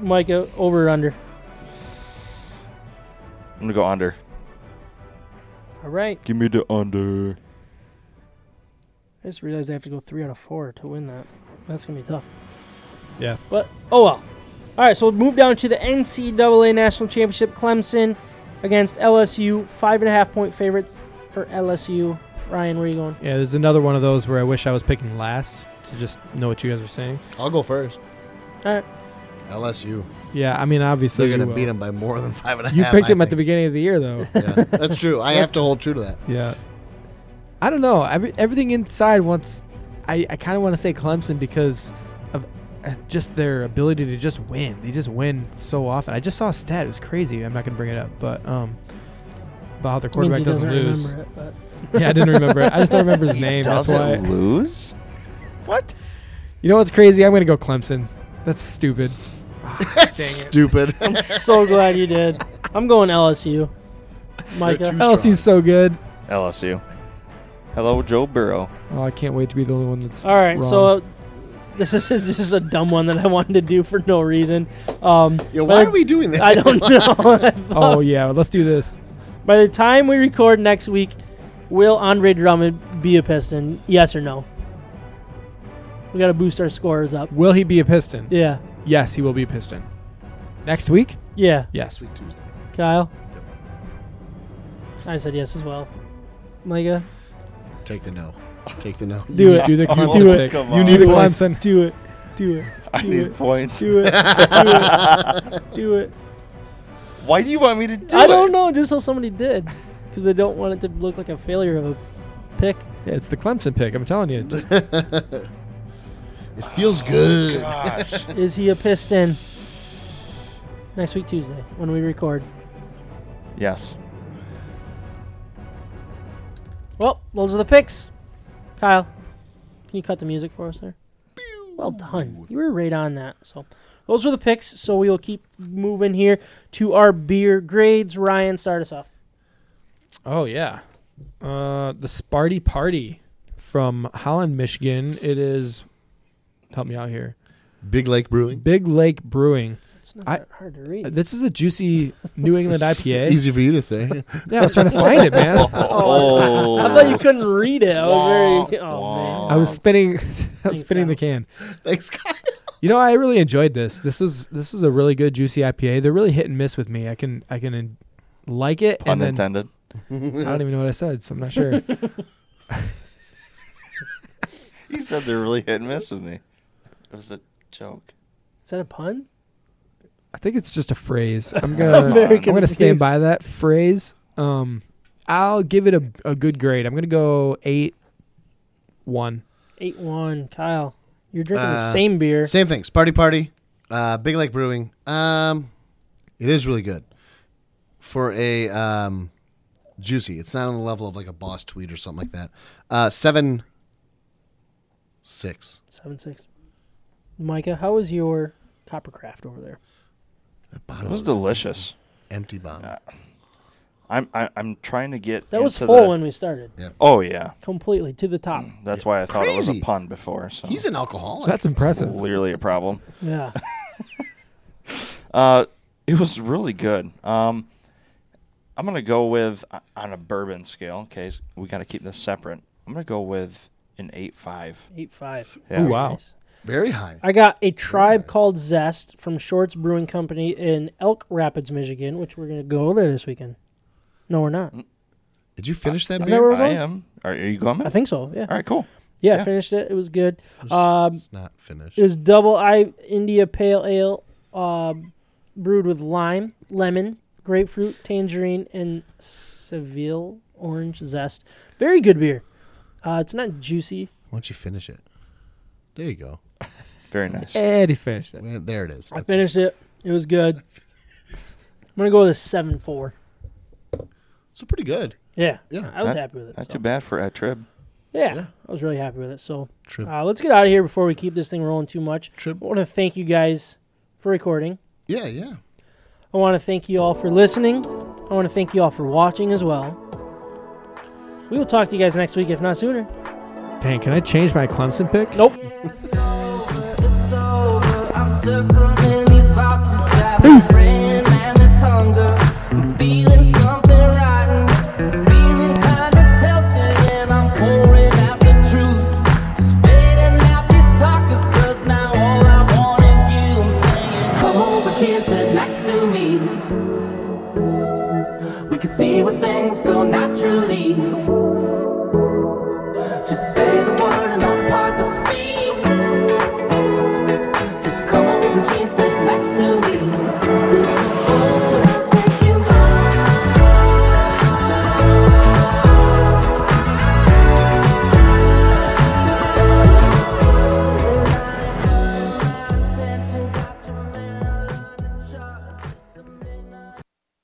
Mike, uh, over or under? I'm gonna go under. All right. Give me the under. I just realized I have to go three out of four to win that. That's gonna be tough. Yeah. But oh well. All right, so we'll move down to the NCAA National Championship. Clemson against LSU, five and a half point favorites for LSU. Ryan, where are you going? Yeah, there's another one of those where I wish I was picking last to just know what you guys are saying. I'll go first. All right. LSU. Yeah, I mean, obviously They're going to beat them by more than five and a half. You picked I him at the beginning of the year, though. Yeah, that's true. I have to hold true to that. yeah. I don't know. Every, everything inside wants. I, I kind of want to say Clemson because of uh, just their ability to just win. They just win so often. I just saw a stat. It was crazy. I'm not going to bring it up, but um, about how their quarterback he doesn't, lose. remember it, yeah, I didn't remember it. I just don't remember his name. That's why. Doesn't lose? What? You know what's crazy? I'm going to go Clemson. That's stupid. Stupid. I'm so glad you did. I'm going LSU. Micah. LSU's so good. LSU. Hello, Joe Burrow. Oh, I can't wait to be the only one that's. All right, wrong. so uh, this is this is a dumb one that I wanted to do for no reason. Um, Yeah, why are we doing this? I don't know. Oh yeah, let's do this. By the time we record next week, will Andre Drummond be a Piston? Yes or no? We got to boost our scores up. Will he be a Piston? Yeah, Yes, he will be a Piston. Next week? yeah. Yes. Tuesday. Kyle. I said yes as well. Micah, Take the no. Take the no. Do it. Do the Oh, Clemson do it. come You on. need the Points. Clemson. do it, do it, I Do need it. points. do it, do it, do it. Why do you want me to do I it? I don't know, just so somebody did, because they don't want it to look like a failure of a pick. Yeah, it's the Clemson pick. I'm telling you. Just it feels good. Gosh. Is he a Piston? Next week Tuesday when we record. yes. Well, those are the picks. Kyle, can you cut the music for us there? Well done. You were right on that. So those were the picks. So we will keep moving here to our beer grades. Ryan, start us off. Oh yeah. Uh the Sparty Party from Holland, Michigan. It is help me out here. Big Lake Brewing. Big Lake Brewing. It's not I- that hard to read. This is a juicy New England IPA. Easy for you to say. Yeah, I was trying to find it, man. Oh. oh. I thought you couldn't read it. I was very. Oh man. I was spinning I was Thanks, spinning the can. Thanks, Kyle. You know, I really enjoyed this. This was this was a really good juicy IPA. They're really hit and miss with me. I can I can en- like it Pun and then intended. I don't even know what I said, so I'm not sure. He said they're really hit and miss with me. It was a joke. Is that a pun? I think it's just a phrase. I'm gonna I'm gonna stand by that phrase. Um, I'll give it a, a good grade. I'm gonna go eight one. Eight one. Kyle, you're drinking the Uh, same beer. Same thing. Sparty Party. Uh, Big Lake Brewing. Um, it is really good for a um, juicy. It's not on the level of like a Boss Tweet or something like that. Uh, seven six. Seven six. Micah, how was your Coppercraft over there? The It bottle was delicious. Empty bottle. Uh, I'm I, I'm trying to get That was full the- when we started. Oh yeah, Completely to the top. that's why I thought it was a pun before. So He's an alcoholic. That's impressive. clearly a problem. Yeah. Uh, it was really good. Um, I'm gonna go with uh, on a bourbon scale. Okay, s- we got to keep this separate. I'm gonna go with an eight five. Eight five. Yeah. Ooh, wow. Very high. I got a tribe called Zest from Shorts Brewing Company in Elk Rapids, Michigan, which we're gonna go over there this weekend. No, we're not. Did you finish that Is that beer? where we're I going? am. Are, are you going? I think so. Yeah. All right, cool. Yeah, yeah. finished it. It was good. It's- Um, it's not finished. It was double I India Pale Ale, uh, brewed with lime, lemon, grapefruit, tangerine, and Seville orange zest. Very good beer. Uh, it's not juicy. Why don't you finish it? There you go. Very nice. And he finished it. Well, There it is. I finished it. It was good. I'm gonna go with a seven four. So pretty good. Yeah, Yeah. I was Not- happy with it. Not so. too bad for a trib. Yeah, Yeah. I was really happy with it. So Trip. uh, let's get out of here before we keep this thing rolling too much. Trip. I want to thank you guys for recording. Yeah, yeah. I want to thank you all for listening. I want to thank you all for watching as well. We will talk to you guys next week, if not sooner. Dang, can I change my Clemson pick? Nope. Peace.